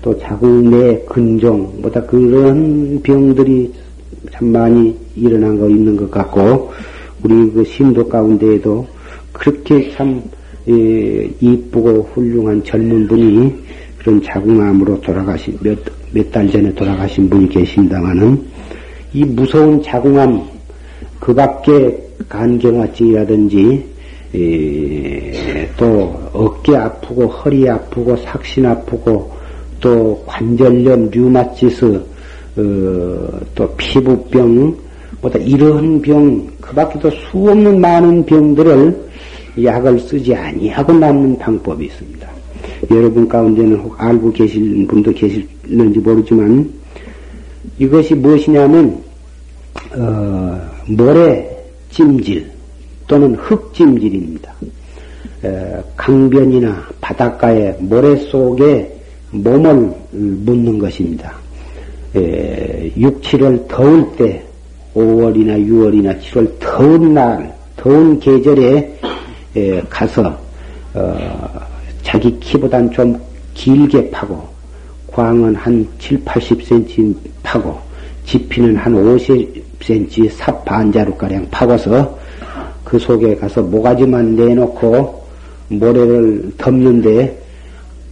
또 자궁내 근종 뭐다 그런 병들이 참 많이 일어난 거 있는 것 같고 우리 그 신도 가운데에도 그렇게 참 예, 이쁘고 훌륭한 젊은 분이 그런 자궁암으로 돌아가신 몇 몇 달 전에 돌아가신 분이 계신다마는 이 무서운 자궁암 그 밖에 간경화증이라든지 또 어깨 아프고 허리 아프고 삭신 아프고 또 관절염, 류마티스, 어, 또 피부병, 뭐다 이런 병, 그 밖에도 수 없는 많은 병들을 약을 쓰지 아니하고 낫는 방법이 있습니다. 여러분 가운데는 혹 알고 계실 분도 계실는지 모르지만 이것이 무엇이냐면 어, 모래 찜질 또는 흙 찜질입니다. 강변이나 바닷가의 모래 속에 몸을 묻는 것입니다. 6, 7월 더울 때 5월이나 6월이나 7월 더운 날, 더운 계절에 가서 어, 자기 키보단 좀 길게 파고 광은 한 7, 80cm 파고 지피는 한 50cm 삽 반자루가량 파고서 그 속에 가서 모가지만 내놓고 모래를 덮는데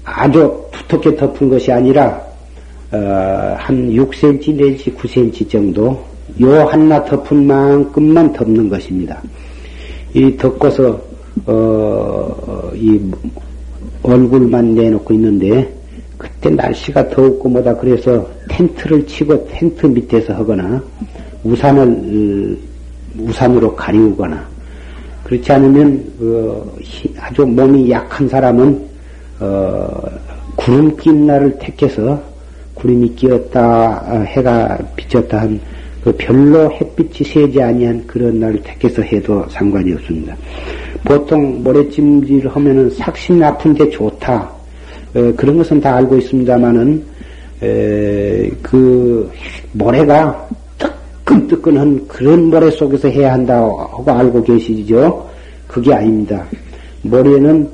아주 두텁게 덮은 것이 아니라 어, 한 6cm 내지 9cm 정도 요 하나 덮은 만큼만 덮는 것입니다. 이 덮고서 어, 이 얼굴만 내놓고 있는데 그때 날씨가 더웠고 뭐다 그래서 텐트를 치고 텐트 밑에서 하거나 우산을 우산으로 가리우거나 그렇지 않으면 그 아주 몸이 약한 사람은 어, 구름 낀 날을 택해서 구름이 끼었다 해가 비쳤다 한 그 별로 햇빛이 세지 아니한 그런 날을 택해서 해도 상관이 없습니다. 보통 모래찜질 하면은 삭신 아픈데 좋다. 에, 그런 것은 다 알고 있습니다만은 그 모래가 뜨끈뜨끈한 그런 모래 속에서 해야 한다고 알고 계시죠? 그게 아닙니다. 모래는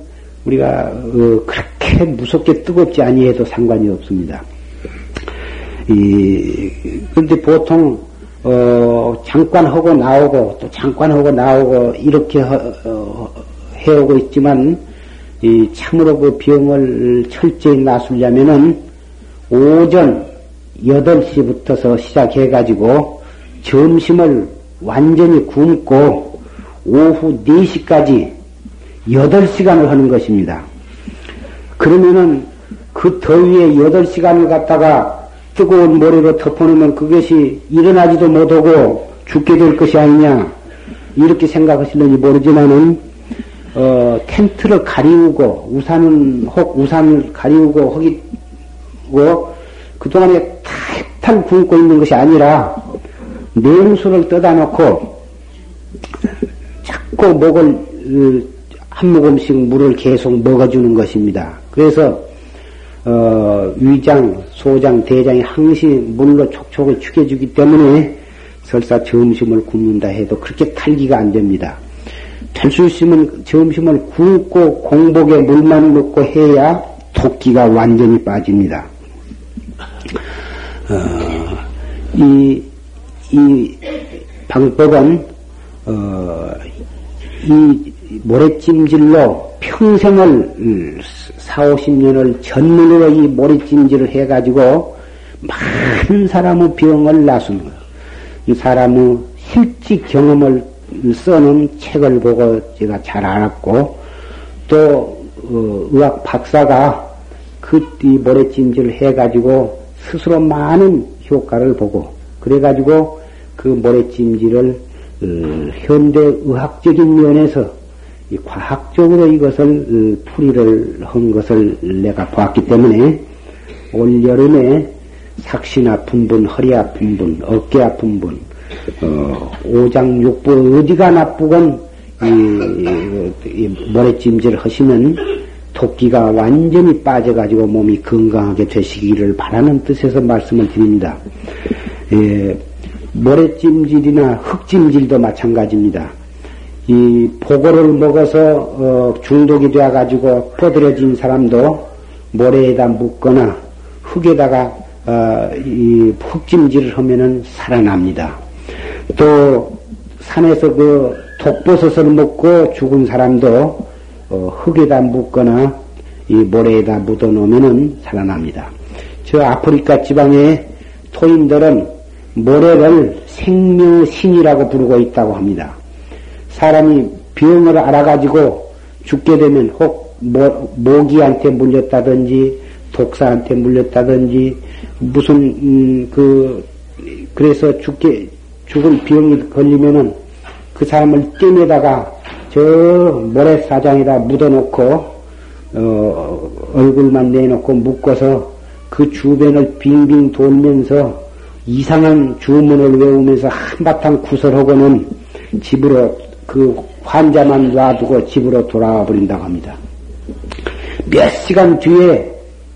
우리가 어, 그렇게 무섭게 뜨겁지 아니해도 상관이 없습니다. 이 근데 보통 어, 잠깐 하고 나오고 또 잠깐 하고 나오고 이렇게 하, 어, 해오고 있지만 이 참으로 그 병을 철저히 나수려면은 오전 8시부터서 시작해가지고 점심을 완전히 굶고 오후 4시까지 8시간을 하는 것입니다. 그러면은 그 더위에 8시간을 갖다가 뜨거운 모래로 덮어놓으면 그것이 일어나지도 못하고 죽게 될 것이 아니냐 이렇게 생각하실는지 모르지만은 어, 텐트를 가리우고 우산은 혹 우산을 가리우고 하기고 그동안에 탈탈 굶고 있는 것이 아니라 냉수를 떠다 놓고 자꾸 목을 어, 한 모금씩 물을 계속 먹어주는 것입니다. 그래서 어, 위장, 소장, 대장이 항시 물로 촉촉을 축여주기 때문에 설사 점심을 굶는다 해도 그렇게 탈기가 안 됩니다. 될수 있으면 점심을 굶고 공복에 물만 먹고 해야 토끼가 완전히 빠집니다. 어, 이, 이 방법은, 어, 이 모래찜질로 평생을 4, 50년을 전문으로 이 모래찜질을 해가지고 많은 사람의 병을 나순 거예요. 이 사람의 실직 경험을 써놓은 책을 보고 제가 잘 알았고 또 어, 의학 박사가 그이 모래찜질을 해가지고 스스로 많은 효과를 보고 그래가지고 그 모래찜질을 어, 현대 의학적인 면에서 과학적으로 이것을 어, 풀이를 한 것을 내가 보았기 때문에 올 여름에 삭신 아픈 분, 허리 아픈 분, 어깨 아픈 분, 어, 오장육부 어디가 나쁘건 이, 이 모래찜질 하시면 토끼가 완전히 빠져가지고 몸이 건강하게 되시기를 바라는 뜻에서 말씀을 드립니다. 예, 모래찜질이나 흙찜질도 마찬가지입니다. 이 보고를 먹어서 어, 중독이 되어가지고 뻗어진 사람도 모래에다 묻거나 흙에다가 어, 이 흙찜질을 하면은 살아납니다. 또 산에서 그 독버섯을 먹고 죽은 사람도 어, 흙에다 묻거나 이 모래에다 묻어 놓으면은 살아납니다. 저 아프리카 지방의 토인들은 모래를 생명신이라고 부르고 있다고 합니다. 사람이 병을 알아가지고 죽게 되면 혹 모, 모기한테 물렸다든지 독사한테 물렸다든지 무슨 음, 그 그래서 죽게 죽은 병이 걸리면은 그 사람을 떼내다가 저 모래사장에다 묻어놓고 어, 얼굴만 내놓고 묶어서 그 주변을 빙빙 돌면서 이상한 주문을 외우면서 한바탕 구설하고는 집으로 그 환자만 놔두고 집으로 돌아와 버린다고 합니다. 몇 시간 뒤에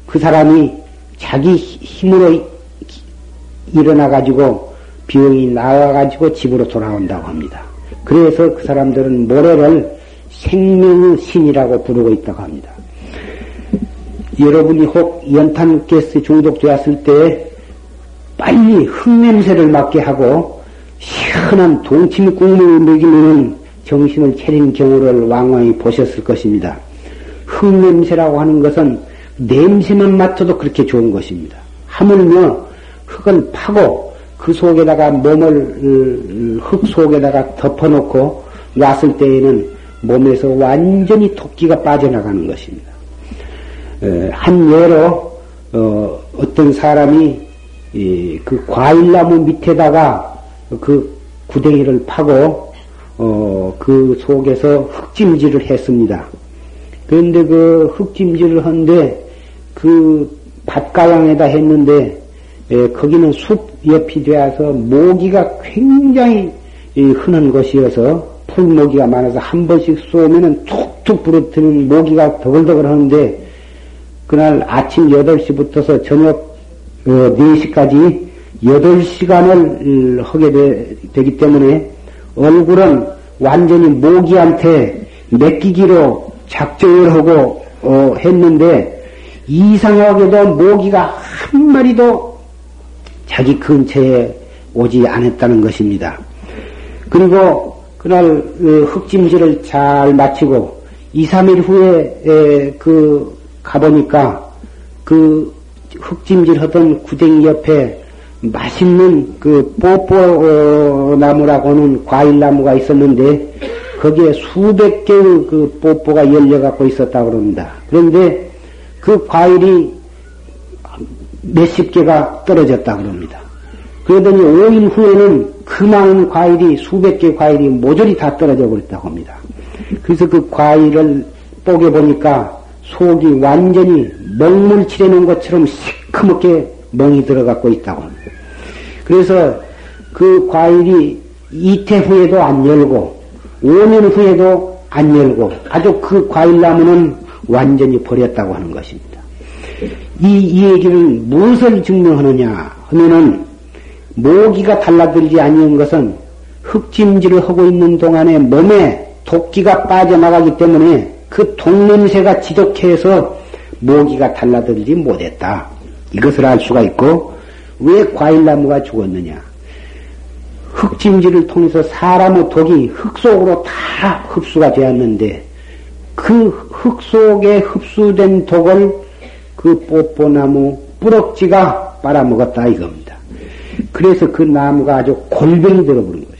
그 사람이 자기 힘으로 일어나가지고 병이 나와가지고 집으로 돌아온다고 합니다. 그래서 그 사람들은 모래를 생명의 신이라고 부르고 있다고 합니다. 여러분이 혹 연탄 가스 중독되었을 때 빨리 흙냄새를 맡게 하고 시원한 동치미 국물을 먹이면 정신을 차린 경우를 왕왕히 보셨을 것입니다. 흙냄새라고 하는 것은 냄새만 맡아도 그렇게 좋은 것입니다. 하물며 흙을 파고 그 속에다가 몸을 흙 속에다가 덮어놓고 놨을 때에는 몸에서 완전히 토끼가 빠져나가는 것입니다. 한 예로 어, 떤 사람이 그 과일나무 밑에다가 그 구덩이를 파고 어, 그 속에서 흙찜질을 했습니다. 그런데 그 흙찜질을 하는데 그 밭가양에다 했는데 예, 거기는 숲 옆이 되어서 모기가 굉장히 흔한 곳이어서 풀모기가 많아서 한 번씩 쏘면은 툭툭 부러뜨는 모기가 더글더글 하는데 그날 아침 8시부터서 저녁 4시까지 어, 8시간을 하게 되, 기 때문에 얼굴은 완전히 모기한테 맡기기로 작정을 하고 어, 했는데 이상하게도 모기가 한 마리도 자기 근처에 오지 않았다는 것입니다. 그리고 그날 어, 흙찜질을 잘 마치고 2, 3일 후에 그 가보니까 그 흙찜질 하던 구덩이 옆에 맛있는 그 뽀뽀 나무라고는 과일 나무가 있었는데 거기에 수백 개의 그 뽀뽀가 열려갖고 있었다 그럽니다. 그런데 그 과일이 몇십 개가 떨어졌다 그럽니다. 그러더니 5일 후에는 그 많은 과일이 수백 개 과일이 모조리 다 떨어져 버렸다고 합니다. 그래서 그 과일을 뽀개 보니까 속이 완전히 먹물 칠해놓은 것처럼 시커멓게 멍이 들어갖고 있다고 합니다. 그래서 그 과일이 이태 후에도 안 열고 5년 후에도 안 열고 아주 그 과일나무는 완전히 버렸다고 하는 것입니다. 이, 이 얘기는 무엇을 증명하느냐 하면은 모기가 달라들지 아니한 것은 흙찜질을 하고 있는 동안에 몸에 도끼가 빠져나가기 때문에 그 독냄새가 지독해서 모기가 달라들지 못했다. 이것을 알 수가 있고 왜 과일나무가 죽었느냐? 흙찜질을 통해서 사람의 독이 흙 속으로 다 흡수가 되었는데 그 흙 속에 흡수된 독을 그 뽀뽀나무 뿌럭지가 빨아먹었다 이겁니다. 그래서 그 나무가 아주 골병이 들어버린 것입니다.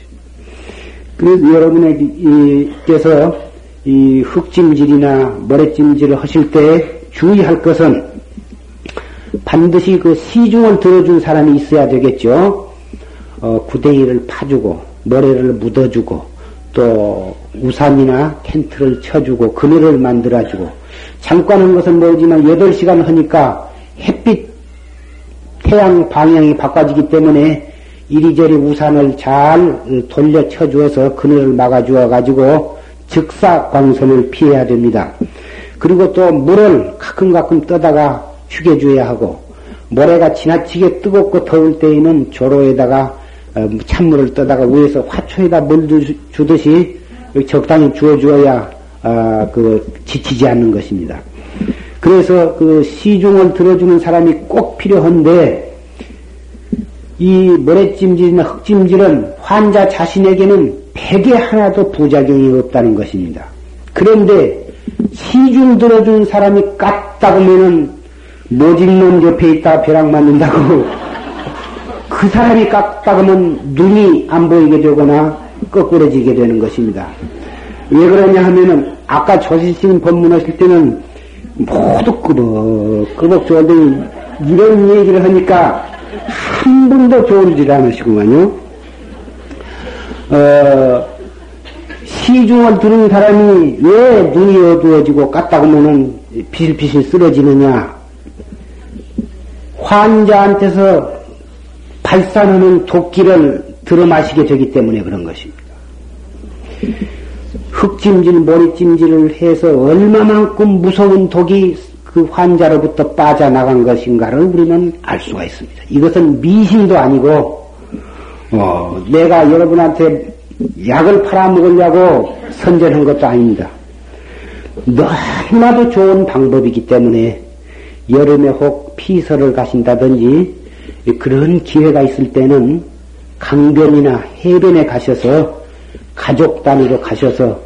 그래서 여러분에게서 이 흙찜질이나 모래찜질을 하실 때 주의할 것은 반드시 그 시중을 들어준 사람이 있어야 되겠죠. 어, 구덩이를 파주고 모래를 묻어주고 또 우산이나 텐트를 쳐주고 그늘을 만들어주고 잠깐 한 것은 모르지만 8시간 하니까 햇빛 태양 방향이 바꿔지기 때문에 이리저리 우산을 잘 돌려 쳐주어서 그늘을 막아주어 가지고 즉사 광선을 피해야 됩니다. 그리고 또 물을 가끔 가끔 떠다가 죽여줘야 하고 모래가 지나치게 뜨겁고 더울 때에는 조로에다가 어, 찬물을 떠다가 위에서 화초에다 물 주듯이 적당히 주어주어야 아, 그 지치지 않는 것입니다. 그래서 그 시중을 들어주는 사람이 꼭 필요한데 이 모래찜질이나 흙찜질은 환자 자신에게는 백에 하나도 부작용이 없다는 것입니다. 그런데 시중 들어준 사람이 깠다 보면은 모진놈 옆에 있다 벼락 맞는다고 그 사람이 깠다 보면 눈이 안 보이게 되거나 거꾸러지게 되는 것입니다. 왜 그러냐 하면은 아까 조시신 법문하실 때는 모두 끄벅 끄벅 좋은데 이런 얘기를 하니까 한 분도 좋은질 않으시구만요. 어, 시중을 들은 사람이 왜 눈이 어두워지고 깠다고면은 비실비실 쓰러지느냐? 환자한테서 발산하는 도끼를 들어 마시게 되기 때문에 그런 것입니다. 흙찜질, 모리찜질을 해서 얼마만큼 무서운 독이 그 환자로부터 빠져나간 것인가를 우리는 알 수가 있습니다. 이것은 미신도 아니고 어, 내가 여러분한테 약을 팔아먹으려고 선전한 것도 아닙니다. 너무나도 좋은 방법이기 때문에 여름에 혹 피서를 가신다든지 그런 기회가 있을 때는 강변이나 해변에 가셔서 가족 단위로 가셔서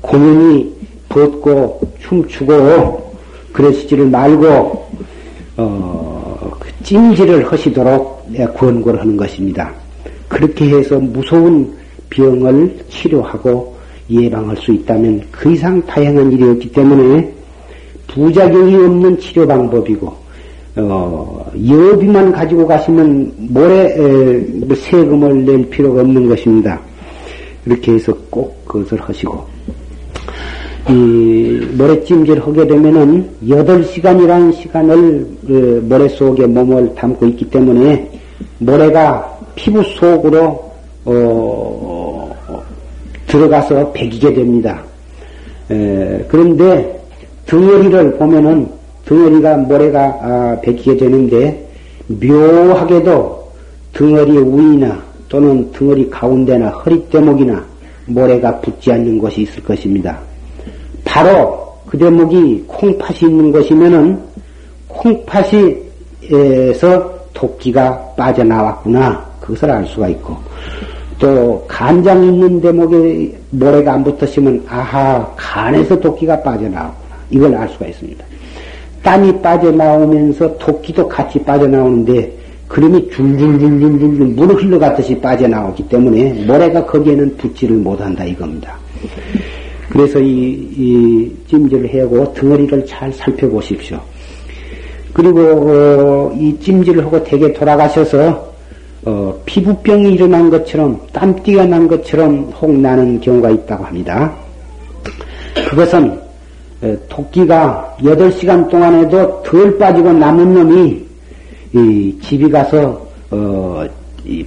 공연히 벗고 춤추고 그러시지를 말고 어, 그 찜질을 하시도록 권고를 하는 것입니다. 그렇게 해서 무서운 병을 치료하고 예방할 수 있다면 그 이상 다양한 일이 없기 때문에 부작용이 없는 치료 방법이고 어, 여비만 가지고 가시면 모래 에, 뭐 세금을 낼 필요가 없는 것입니다. 이렇게 해서 꼭 그것을 하시고 이 모래찜질 하게 되면은 8시간이라는 시간을 그 모래 속에 몸을 담고 있기 때문에 모래가 피부 속으로 어, 들어가서 배기게 됩니다. 에, 그런데 덩어리를 보면은 덩어리가 모래가 아, 배기게 되는데 묘하게도 덩어리 위나 또는 덩어리 가운데나 허리대목이나 모래가 붙지 않는 곳이 있을 것입니다. 바로 그 대목이 콩팥이 있는 것이면은 콩팥이에서 토끼가 빠져나왔구나. 그것을 알 수가 있고. 또 간장 있는 대목에 모래가 안 붙었으면 아하 간에서 토끼가 빠져나왔구나. 이걸 알 수가 있습니다. 땀이 빠져나오면서 토끼도 같이 빠져나오는데 그림이 줄줄줄줄줄 물을 흘러갔듯이 빠져나오기 때문에 모래가 거기에는 붙지를 못한다 이겁니다. 그래서 이, 이 찜질을 하고 덩어리를 잘 살펴보십시오. 그리고 어, 이 찜질을 하고 대개 돌아가셔서 어, 피부병이 일어난 것처럼 땀띠가 난 것처럼 혹 나는 경우가 있다고 합니다. 그것은 어, 토끼가 8시간 동안에도 덜 빠지고 남은 놈이 이 집이 가서 어,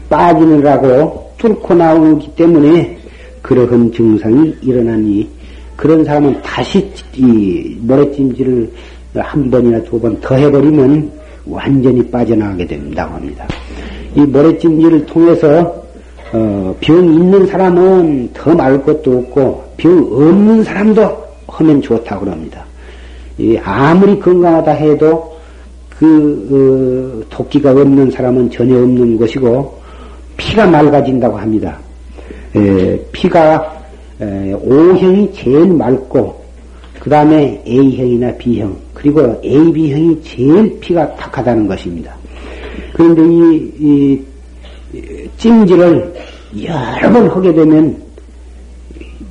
빠지느라고 뚫고 나오기 때문에 그러한 증상이 일어나니 그런 사람은 다시 이 모래찜질을 한 번이나 두 번 더 해버리면 완전히 빠져나가게 된다고 합니다. 이 모래찜질을 통해서 어, 병 있는 사람은 더 말할 것도 없고 병 없는 사람도 하면 좋다고 합니다. 이 아무리 건강하다 해도 그 어, 토끼가 없는 사람은 전혀 없는 것이고 피가 맑아진다고 합니다. 에, 피가 에, O형이 제일 맑고 그 다음에 A형이나 B형 그리고 AB형이 제일 피가 탁하다는 것입니다. 그런데 이, 이 찜질을 여러 번 하게 되면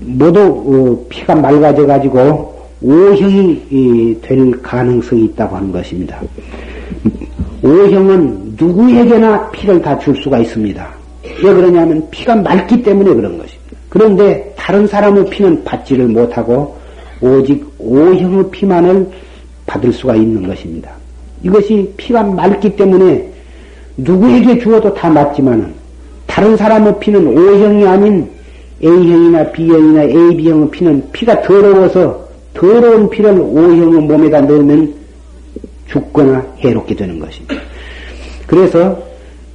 모두 어, 피가 맑아져 가지고 O형이 될 가능성이 있다고 하는 것입니다. O형은 누구에게나 피를 다 줄 수가 있습니다. 왜 그러냐면 피가 맑기 때문에 그런 것입니다. 그런데 다른 사람의 피는 받지를 못하고 오직 O형의 피만을 받을 수가 있는 것입니다. 이것이 피가 맑기 때문에 누구에게 주어도 다 맞지만은 다른 사람의 피는 O형이 아닌 A형이나 B형이나 AB형의 피는 피가 더러워서 더러운 피를 O형의 몸에다 넣으면 죽거나 해롭게 되는 것입니다. 그래서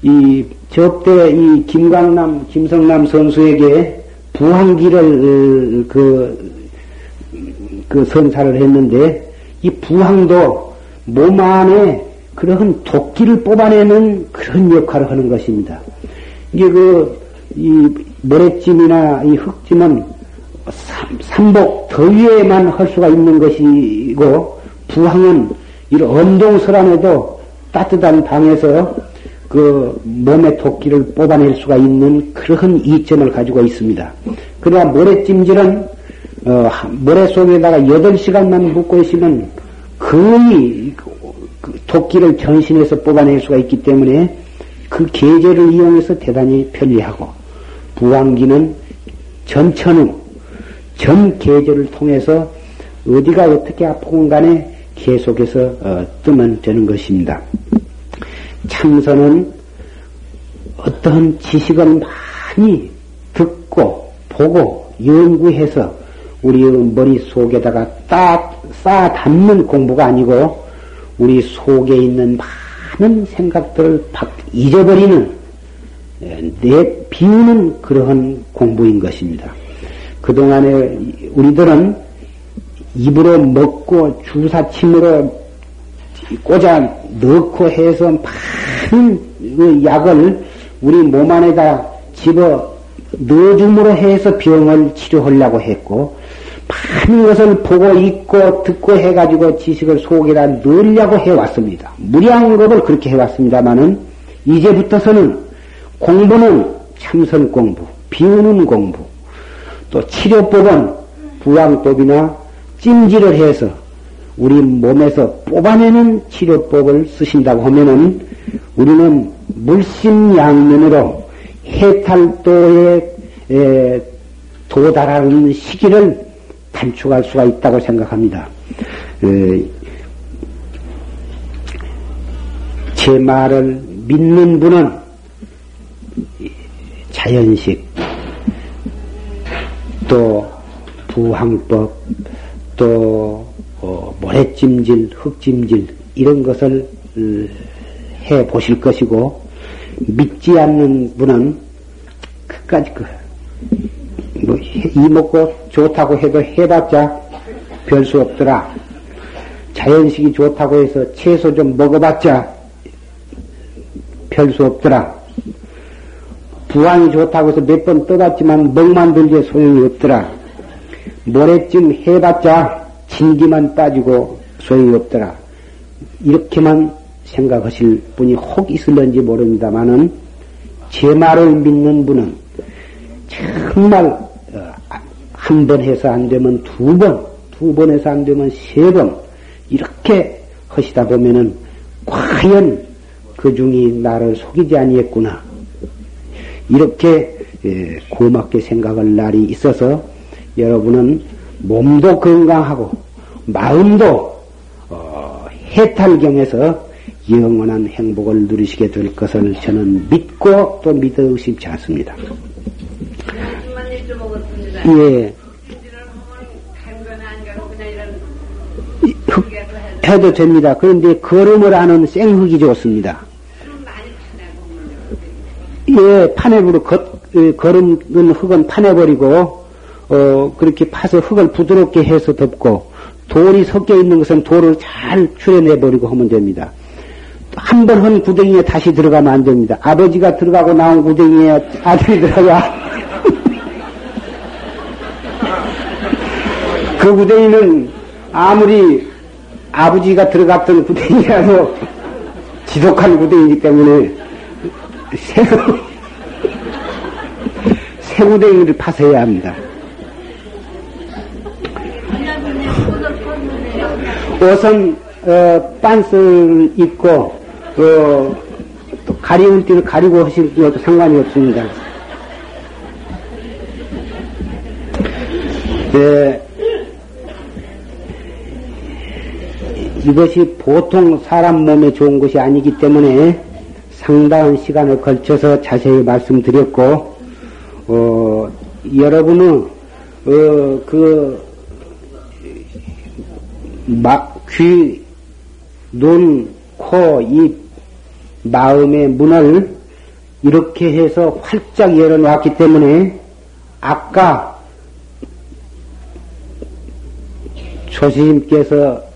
이 저때 이 김강남, 김성남 선수에게 부항기를 어, 그, 그 선사를 했는데 이 부항도 몸 안에 그러한 도끼를 뽑아내는 그런 역할을 하는 것입니다. 이게 그, 이 모래찜이나 이 흙찜은 삼복 더위에만 할 수가 있는 것이고, 부항은 이런 언동설 안에도 따뜻한 방에서 그 몸의 토끼를 뽑아낼 수가 있는 그런 이점을 가지고 있습니다. 그러나 모래찜질은 어, 모래 속에다가 8시간만 묵고 있으면 거의 그 토끼를 전신에서 뽑아낼 수가 있기 때문에 그 계절을 이용해서 대단히 편리하고 부왕기는 전천후 전 계절을 통해서 어디가 어떻게 아프건 간에 계속해서 어, 뜨면 되는 것입니다. 참선은 어떠한 지식을 많이 듣고 보고 연구해서 우리 머릿속에다가 딱 쌓아 담는 공부가 아니고 우리 속에 있는 많은 생각들을 잊어버리는 예, 내 비우는 그러한 공부인 것입니다. 그동안에 우리들은 입으로 먹고 주사침으로 꽂아 넣고 해서 많은 그 약을 우리 몸 안에다 집어 넣어줌으로 해서 병을 치료하려고 했고 많은 것을 보고 있고 듣고 해가지고 지식을 속에다 넣으려고 해왔습니다. 것을 그렇게 해왔습니다만은 이제부터서는 공부는 참선 공부, 비우는 공부, 또 치료법은 부양법이나 찜질을 해서 우리 몸에서 뽑아내는 치료법을 쓰신다고 하면은 우리는 물심양면으로 해탈도에 도달하는 시기를 단축할 수가 있다고 생각합니다. 제 말을 믿는 분은 자연식, 또 부항법, 또 어, 모래찜질, 흙찜질 이런 것을 해 보실 것이고 믿지 않는 분은 끝까지 그, 뭐, 이먹고 좋다고 해도 해봤자 별 수 없더라. 자연식이 좋다고 해서 채소 좀 먹어봤자 별 수 없더라. 부항이 좋다고 해서 몇 번 떠봤지만 먹만 들게 소용이 없더라. 모래찜 해봤자 진기만 빠지고 소용이 없더라. 이렇게만 생각하실 분이 혹 있을런지 모릅니다만은 제 말을 믿는 분은 정말 어, 한 번 해서 안 되면 두 번, 두 번 해서 안 되면 세 번 이렇게 하시다 보면은 과연 그 중이 나를 속이지 아니했구나 이렇게 예, 고맙게 생각할 날이 있어서 여러분은 몸도 건강하고 마음도 어, 해탈경에서 영원한 행복을 누리시게 될 것을 저는 믿고 또 믿어 의심치 않습니다. 예. 해도 됩니다. 그런데 걸음을 하는 생흙이 좋습니다. 예, 파내버려, 걸음은 흙은 파내버리고, 어, 그렇게 파서 흙을 부드럽게 해서 덮고, 돌이 섞여 있는 것은 돌을 잘 추려내버리고 하면 됩니다. 한 번 한 구덩이에 다시 들어가면 안 됩니다. 아버지가 들어가고 나온 구덩이에 아들이 들어가. 그 구덩이는 아무리 아버지가 들어갔던 구덩이라도 지독한 구덩이기 때문에 새, 새 구덩이를 파서야 합니다. 옷은 어, 빤스를 입고 어, 또 가리울 때는 가리고 하실 것도 상관이 없습니다. 네, 이것이 보통 사람 몸에 좋은 것이 아니기 때문에 상당한 시간을 걸쳐서 자세히 말씀드렸고, 어, 여러분은, 어, 그, 막, 귀, 눈, 코, 입, 마음의 문을 이렇게 해서 활짝 열어놓았기 때문에 아까 조시님께서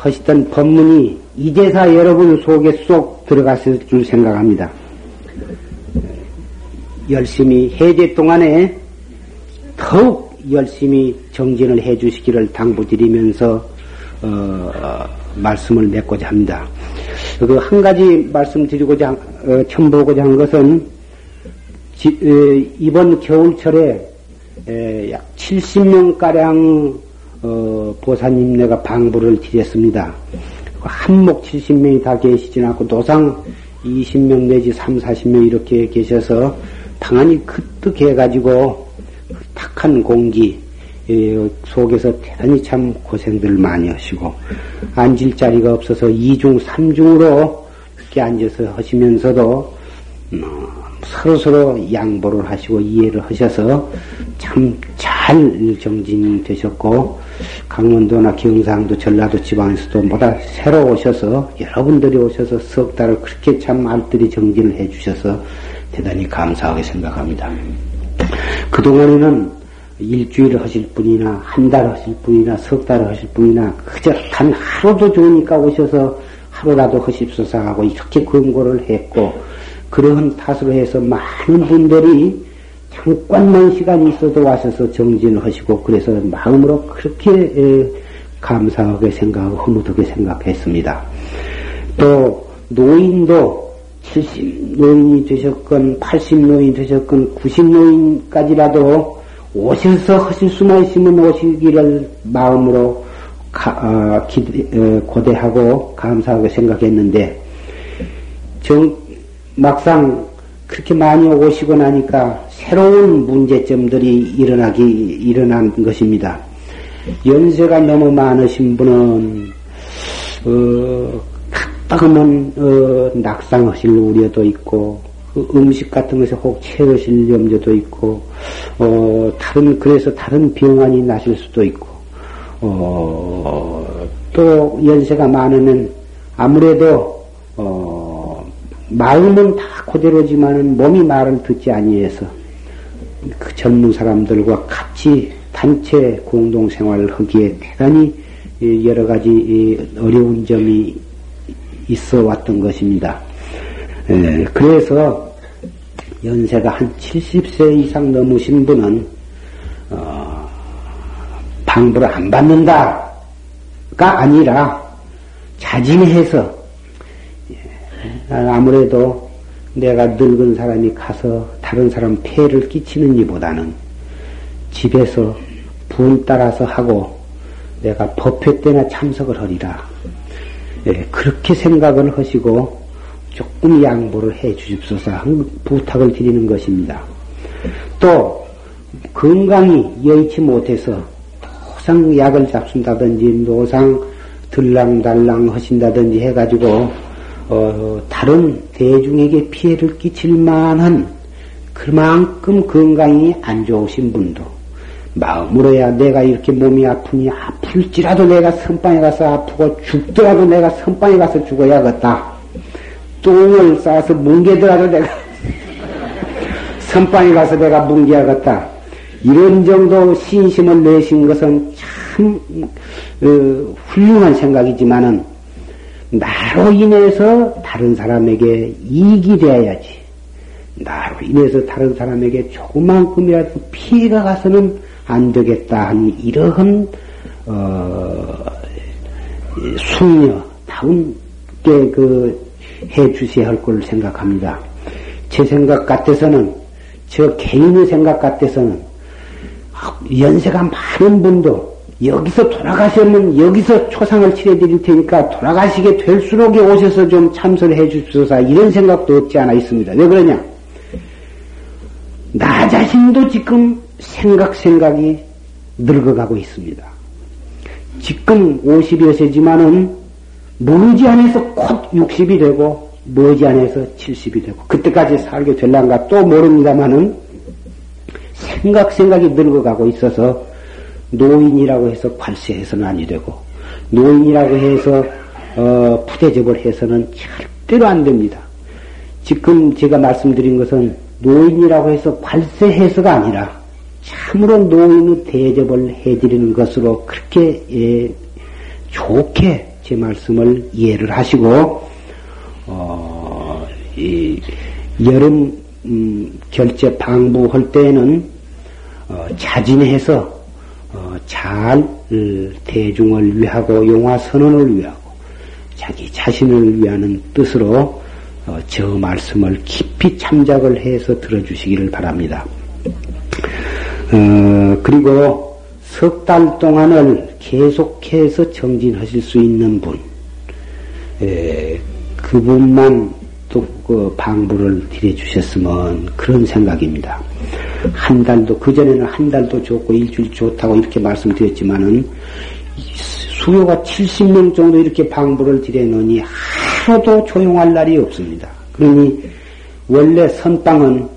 하시던 법문이 이제사 여러분 속에 쏙 들어갔을 줄 생각합니다. 열심히 해제 동안에 더욱 열심히 정진을 해 주시기를 당부드리면서 어, 말씀을 맺고자 합니다. 그 한 가지 말씀드리고자 어, 첨보고자 한 것은 지, 에, 이번 겨울철에 에, 약 70명 가량 어, 보사님 네가 방부를 드렸습니다. 한목 70명이 다 계시진 않고 노상 20명 내지 3, 40명 이렇게 계셔서 방안이 크뜩해가지고 탁한 공기 속에서 대단히 참 고생들 많이 하시고 앉을 자리가 없어서 2중, 3중으로 이렇게 앉아서 하시면서도 어, 서로 서로 양보를 하시고 이해를 하셔서 참 잘 정진되셨고 강원도나 경상도 전라도 지방에서도 보다 새로 오셔서 여러분들이 오셔서 석 달을 그렇게 참 알뜰히 정진을 해 주셔서 대단히 감사하게 생각합니다. 그동안에는 일주일 하실 분이나 한 달 하실 분이나 석 달 하실 분이나 그저 단 하루도 좋으니까 오셔서 하루라도 하십소서 하고 이렇게 권고를 했고 그러한 탓으로 해서 많은 분들이 잠깐만 시간이 있어도 와셔서 정진을 하시고 그래서 마음으로 그렇게 감사하게 생각하고 흐뭇하게 생각했습니다. 또 노인도 70 노인이 되셨건 80 노인이 되셨건 90 노인까지라도 오셔서 하실 수만 있으면 오시기를 마음으로 가, 어, 기, 어, 고대하고 감사하게 생각했는데 정, 막상 그렇게 많이 오시고 나니까 새로운 문제점들이 일어나기 일어난 것입니다. 연세가 너무 많으신 분은 어, 갔다가면 어, 낙상하실 우려도 있고 그 음식 같은 것에 혹 채우실 염려도 있고 어, 다른 그래서 다른 병환이 나실 수도 있고 어, 또 연세가 많으면 아무래도 어, 마음은 다 그대로지만은 몸이 말을 듣지 아니해서 그 젊은 사람들과 같이 단체 공동 생활을 하기에 대단히 여러 가지 어려운 점이 있어 왔던 것입니다. 그래서 연세가 한 70세 이상 넘으신 분은 어, 방부를 안 받는다가 아니라 자진해서 예, 아무래도 내가 늙은 사람이 가서 다른 사람 폐를 끼치는 이보다는 집에서 분 따라서 하고 내가 법회 때나 참석을 하리라. 예, 그렇게 생각을 하시고 조금 양보를 해 주십소서 부탁을 드리는 것입니다. 또 건강이 여의치 못해서 노상 약을 잡순다든지 노상 들랑달랑 하신다든지 해가지고 어, 다른 대중에게 피해를 끼칠 만한 그만큼 건강이 안 좋으신 분도 마음으로야 내가 이렇게 몸이 아프니 아플지라도 내가 선방에 가서 아프고 죽더라도 내가 선방에 가서 죽어야겠다. 똥을 싸서 뭉개더라도 내가 선방에 가서 내가 뭉개야겠다. 이런 정도 신심을 내신 것은 참 어, 훌륭한 생각이지만은 나로 인해서 다른 사람에게 이익이 되어야지. 나로 인해서 다른 사람에게 조그만큼이라도 피해가 가서는 안 되겠다 하는 이러한 어, 숙녀 다운 게 그 해 주셔야 할 걸 생각합니다. 제 생각 같아서는 저 개인의 생각 같아서는 연세가 많은 분도 여기서 돌아가시면 여기서 초상을 치러드릴 테니까 돌아가시게 될수록 오셔서 좀 참선을 해 주십소서 이런 생각도 없지 않아 있습니다. 왜 그러냐? 나 자신도 지금 생각 생각이 늙어가고 있습니다. 지금 50여 세지만은 머지않아서 곧 60이 되고 머지않아서 70이 되고 그때까지 살게 될란가 또 모릅니다만은 생각 생각이 늙어가고 있어서 노인이라고 해서 관세해서는 아니 되고 노인이라고 해서 어, 푸대접을 해서는 절대로 안 됩니다. 지금 제가 말씀드린 것은 노인이라고 해서 관세해서가 아니라 참으로 노인의 대접을 해드리는 것으로 그렇게 예, 좋게 제 말씀을 이해를 하시고 어, 여름 음, 결제 방부할 때에는 어, 자진해서 어, 잘 대중을 위하고 용화 선언을 위하고 자기 자신을 위하는 뜻으로 어, 저 말씀을 깊이 참작을 해서 들어주시기를 바랍니다. 어, 그리고 석 달 동안을 계속해서 정진하실 수 있는 분, 에, 그분만 또 그 방부를 드려주셨으면 그런 생각입니다. 한 달도 그 전에는 한 달도 좋고 일주일 좋다고 이렇게 말씀드렸지만은 수요가 70명 정도 이렇게 방부를 드려놓으니 하루도 조용할 날이 없습니다. 그러니 원래 선방은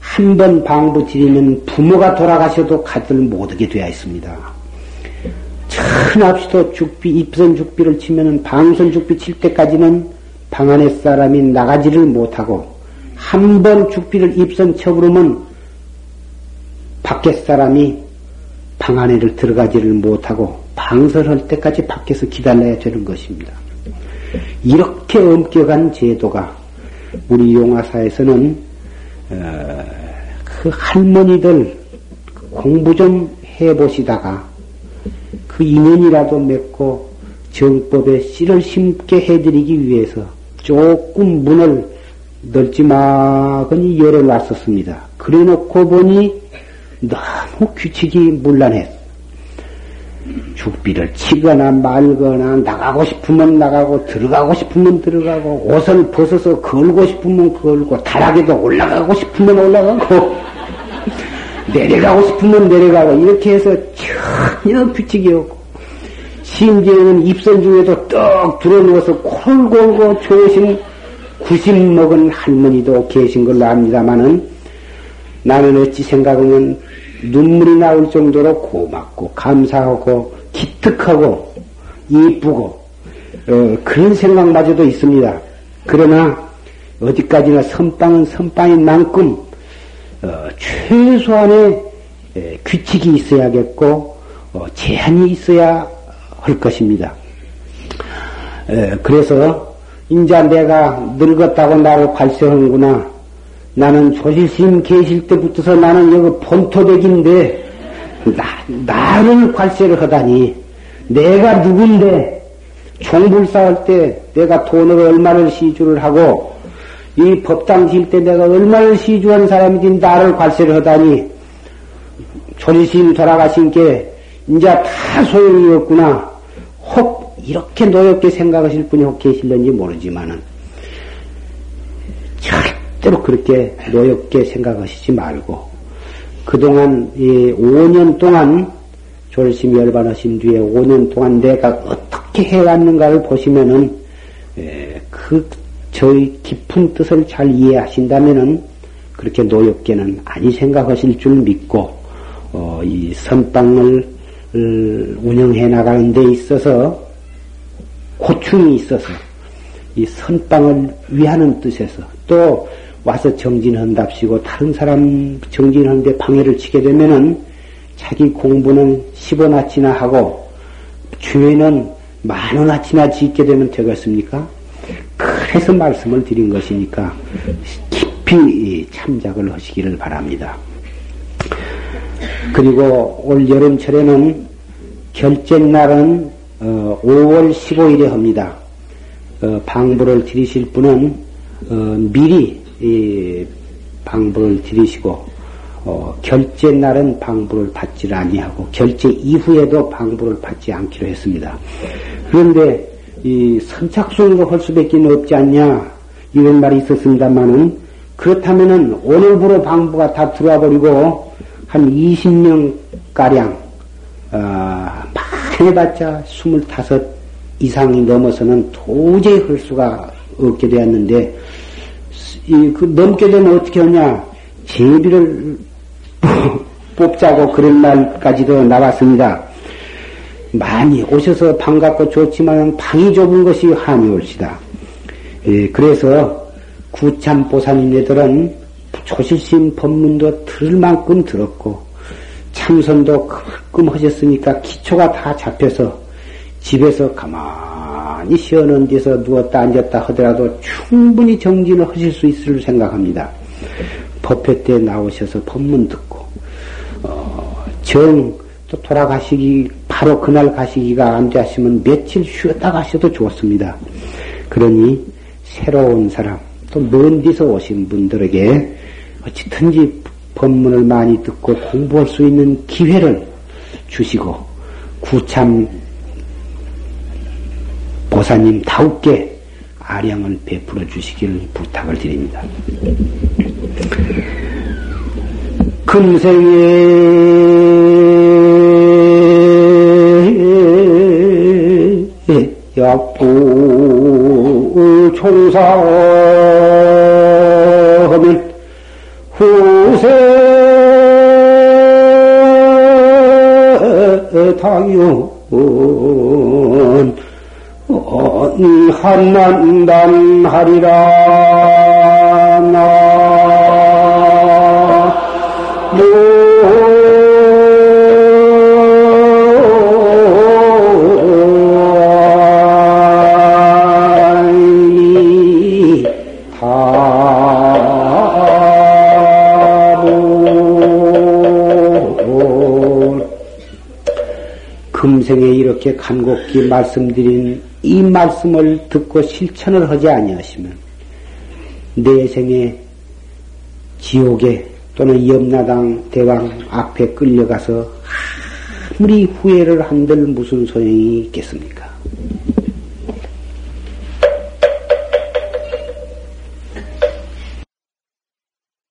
한 번 방부 드리면 부모가 돌아가셔도 가들 못하게 되어 있습니다. 천합시도 죽비 입선 죽비를 치면은 방선 죽비 칠 때까지는 방 안에 사람이 나가지를 못하고 한 번 죽비를 입선 쳐부르면 밖에 사람이 방 안에를 들어가지를 못하고 방설할 때까지 밖에서 기다려야 되는 것입니다. 이렇게 엄격한 제도가 우리 용화사에서는 어, 그 할머니들 공부 좀 해보시다가 그 인연이라도 맺고 정법에 씨를 심게 해드리기 위해서 조금 문을 넓지막은 열어놨었습니다. 그래 놓고 보니 너무 규칙이 문란했어. 죽비를 치거나 말거나 나가고 싶으면 나가고 들어가고 싶으면 들어가고 옷을 벗어서 걸고 싶으면 걸고 다락에도 올라가고 싶으면 올라가고 내려가고 싶으면 내려가고 이렇게 해서 전혀 규칙이 없고 심지어는 입선 중에도 떡 들어누워서 코를 골고 좋으신 구심 먹은 할머니도 계신 걸로 압니다마는 나는 어찌 생각하면 눈물이 나올 정도로 고맙고 감사하고 기특하고 이쁘고 어, 그런 생각마저도 있습니다. 그러나 어디까지나 선빵은 선빵인 만큼 어, 최소한의 에, 규칙이 있어야겠고 어, 제한이 있어야 할 것입니다. 에, 그래서 인자 내가 늙었다고 나를 발세하는구나. 나는 조실스님 계실 때부터서 나는 여기 본토백인데 나, 나를 관세를 하다니 내가 누군데 총불 쌓을 때 내가 돈을 얼마를 시주를 하고 이 법당 질 때 내가 얼마를 시주한 사람이지 나를 관세를 하다니 조리심 돌아가신 게 이제 다 소용이 없구나. 혹 이렇게 노엽게 생각하실 분이 혹 계실런지 모르지만은 절대로 그렇게 노엽게 생각하시지 말고 그동안 이 5년 동안 졸심 열반하신 뒤에 5년 동안 내가 어떻게 해왔는가를 보시면은 그 저의 깊은 뜻을 잘 이해하신다면은 그렇게 노엽게는 아니 생각하실 줄 믿고 어, 이 선방을 어, 운영해 나가는 데 있어서 고충이 있어서 이 선방을 위하는 뜻에서 또 와서 정진한답시고 다른 사람 정진하는데 방해를 치게 되면은 자기 공부는 10원아치나 하고 주에는 만 원아치나 짓게 되면 되겠습니까? 그래서 말씀을 드린 것이니까 깊이 참작을 하시기를 바랍니다. 그리고 올 여름철에는 결쟁날은 5월 어, 15일에 합니다. 어, 방부를 드리실 분은 어, 미리 방부를 드리시고 결제 날은 방부를 받지 아니하고 결제 이후에도 방부를 받지 않기로 했습니다. 그런데 이 선착순으로 할 수밖에 없지 않냐 이런 말이 있었습니다만은 그렇다면은 오늘부로 방부가 다 들어와 버리고 한 20명 가량 어, 많이 해봤자 25 이상이 넘어서는 도저히 할 수가 없게 되었는데 이, 그 넘게 되면 어떻게 하냐 제비를 뽑자고 그런 말까지도 나왔습니다. 많이 오셔서 반갑고 좋지만 방이 좁은 것이 한이올시다. 예, 그래서 구참 보살님네들은 조실심 법문도 들을 만큼 들었고 참선도 크끔 하셨으니까 기초가 다 잡혀서 집에서 가만 히 쉬어는 데서 누웠다 앉았다 하더라도 충분히 정진을 하실 수 있을 생각합니다. 법회 때 나오셔서 법문 듣고 어, 정, 또 돌아가시기, 바로 그날 가시기가 안 되시면 며칠 쉬었다 가셔도 좋습니다. 그러니 새로운 사람, 또 먼 데서 오신 분들에게 어찌든지 법문을 많이 듣고 공부할 수 있는 기회를 주시고 구참 보사님 다우게 아량을 베풀어 주시길 부탁을 드립니다. 금생에 약부 총사하면 후세 당연 한난단 하리라 나 금생에 이렇게 간곡히 말씀드린 이 말씀을 듣고 실천을 하지 아니하시면 내 생에 지옥에 또는 염라당 대왕 앞에 끌려가서 아무리 후회를 한들 무슨 소용이 있겠습니까?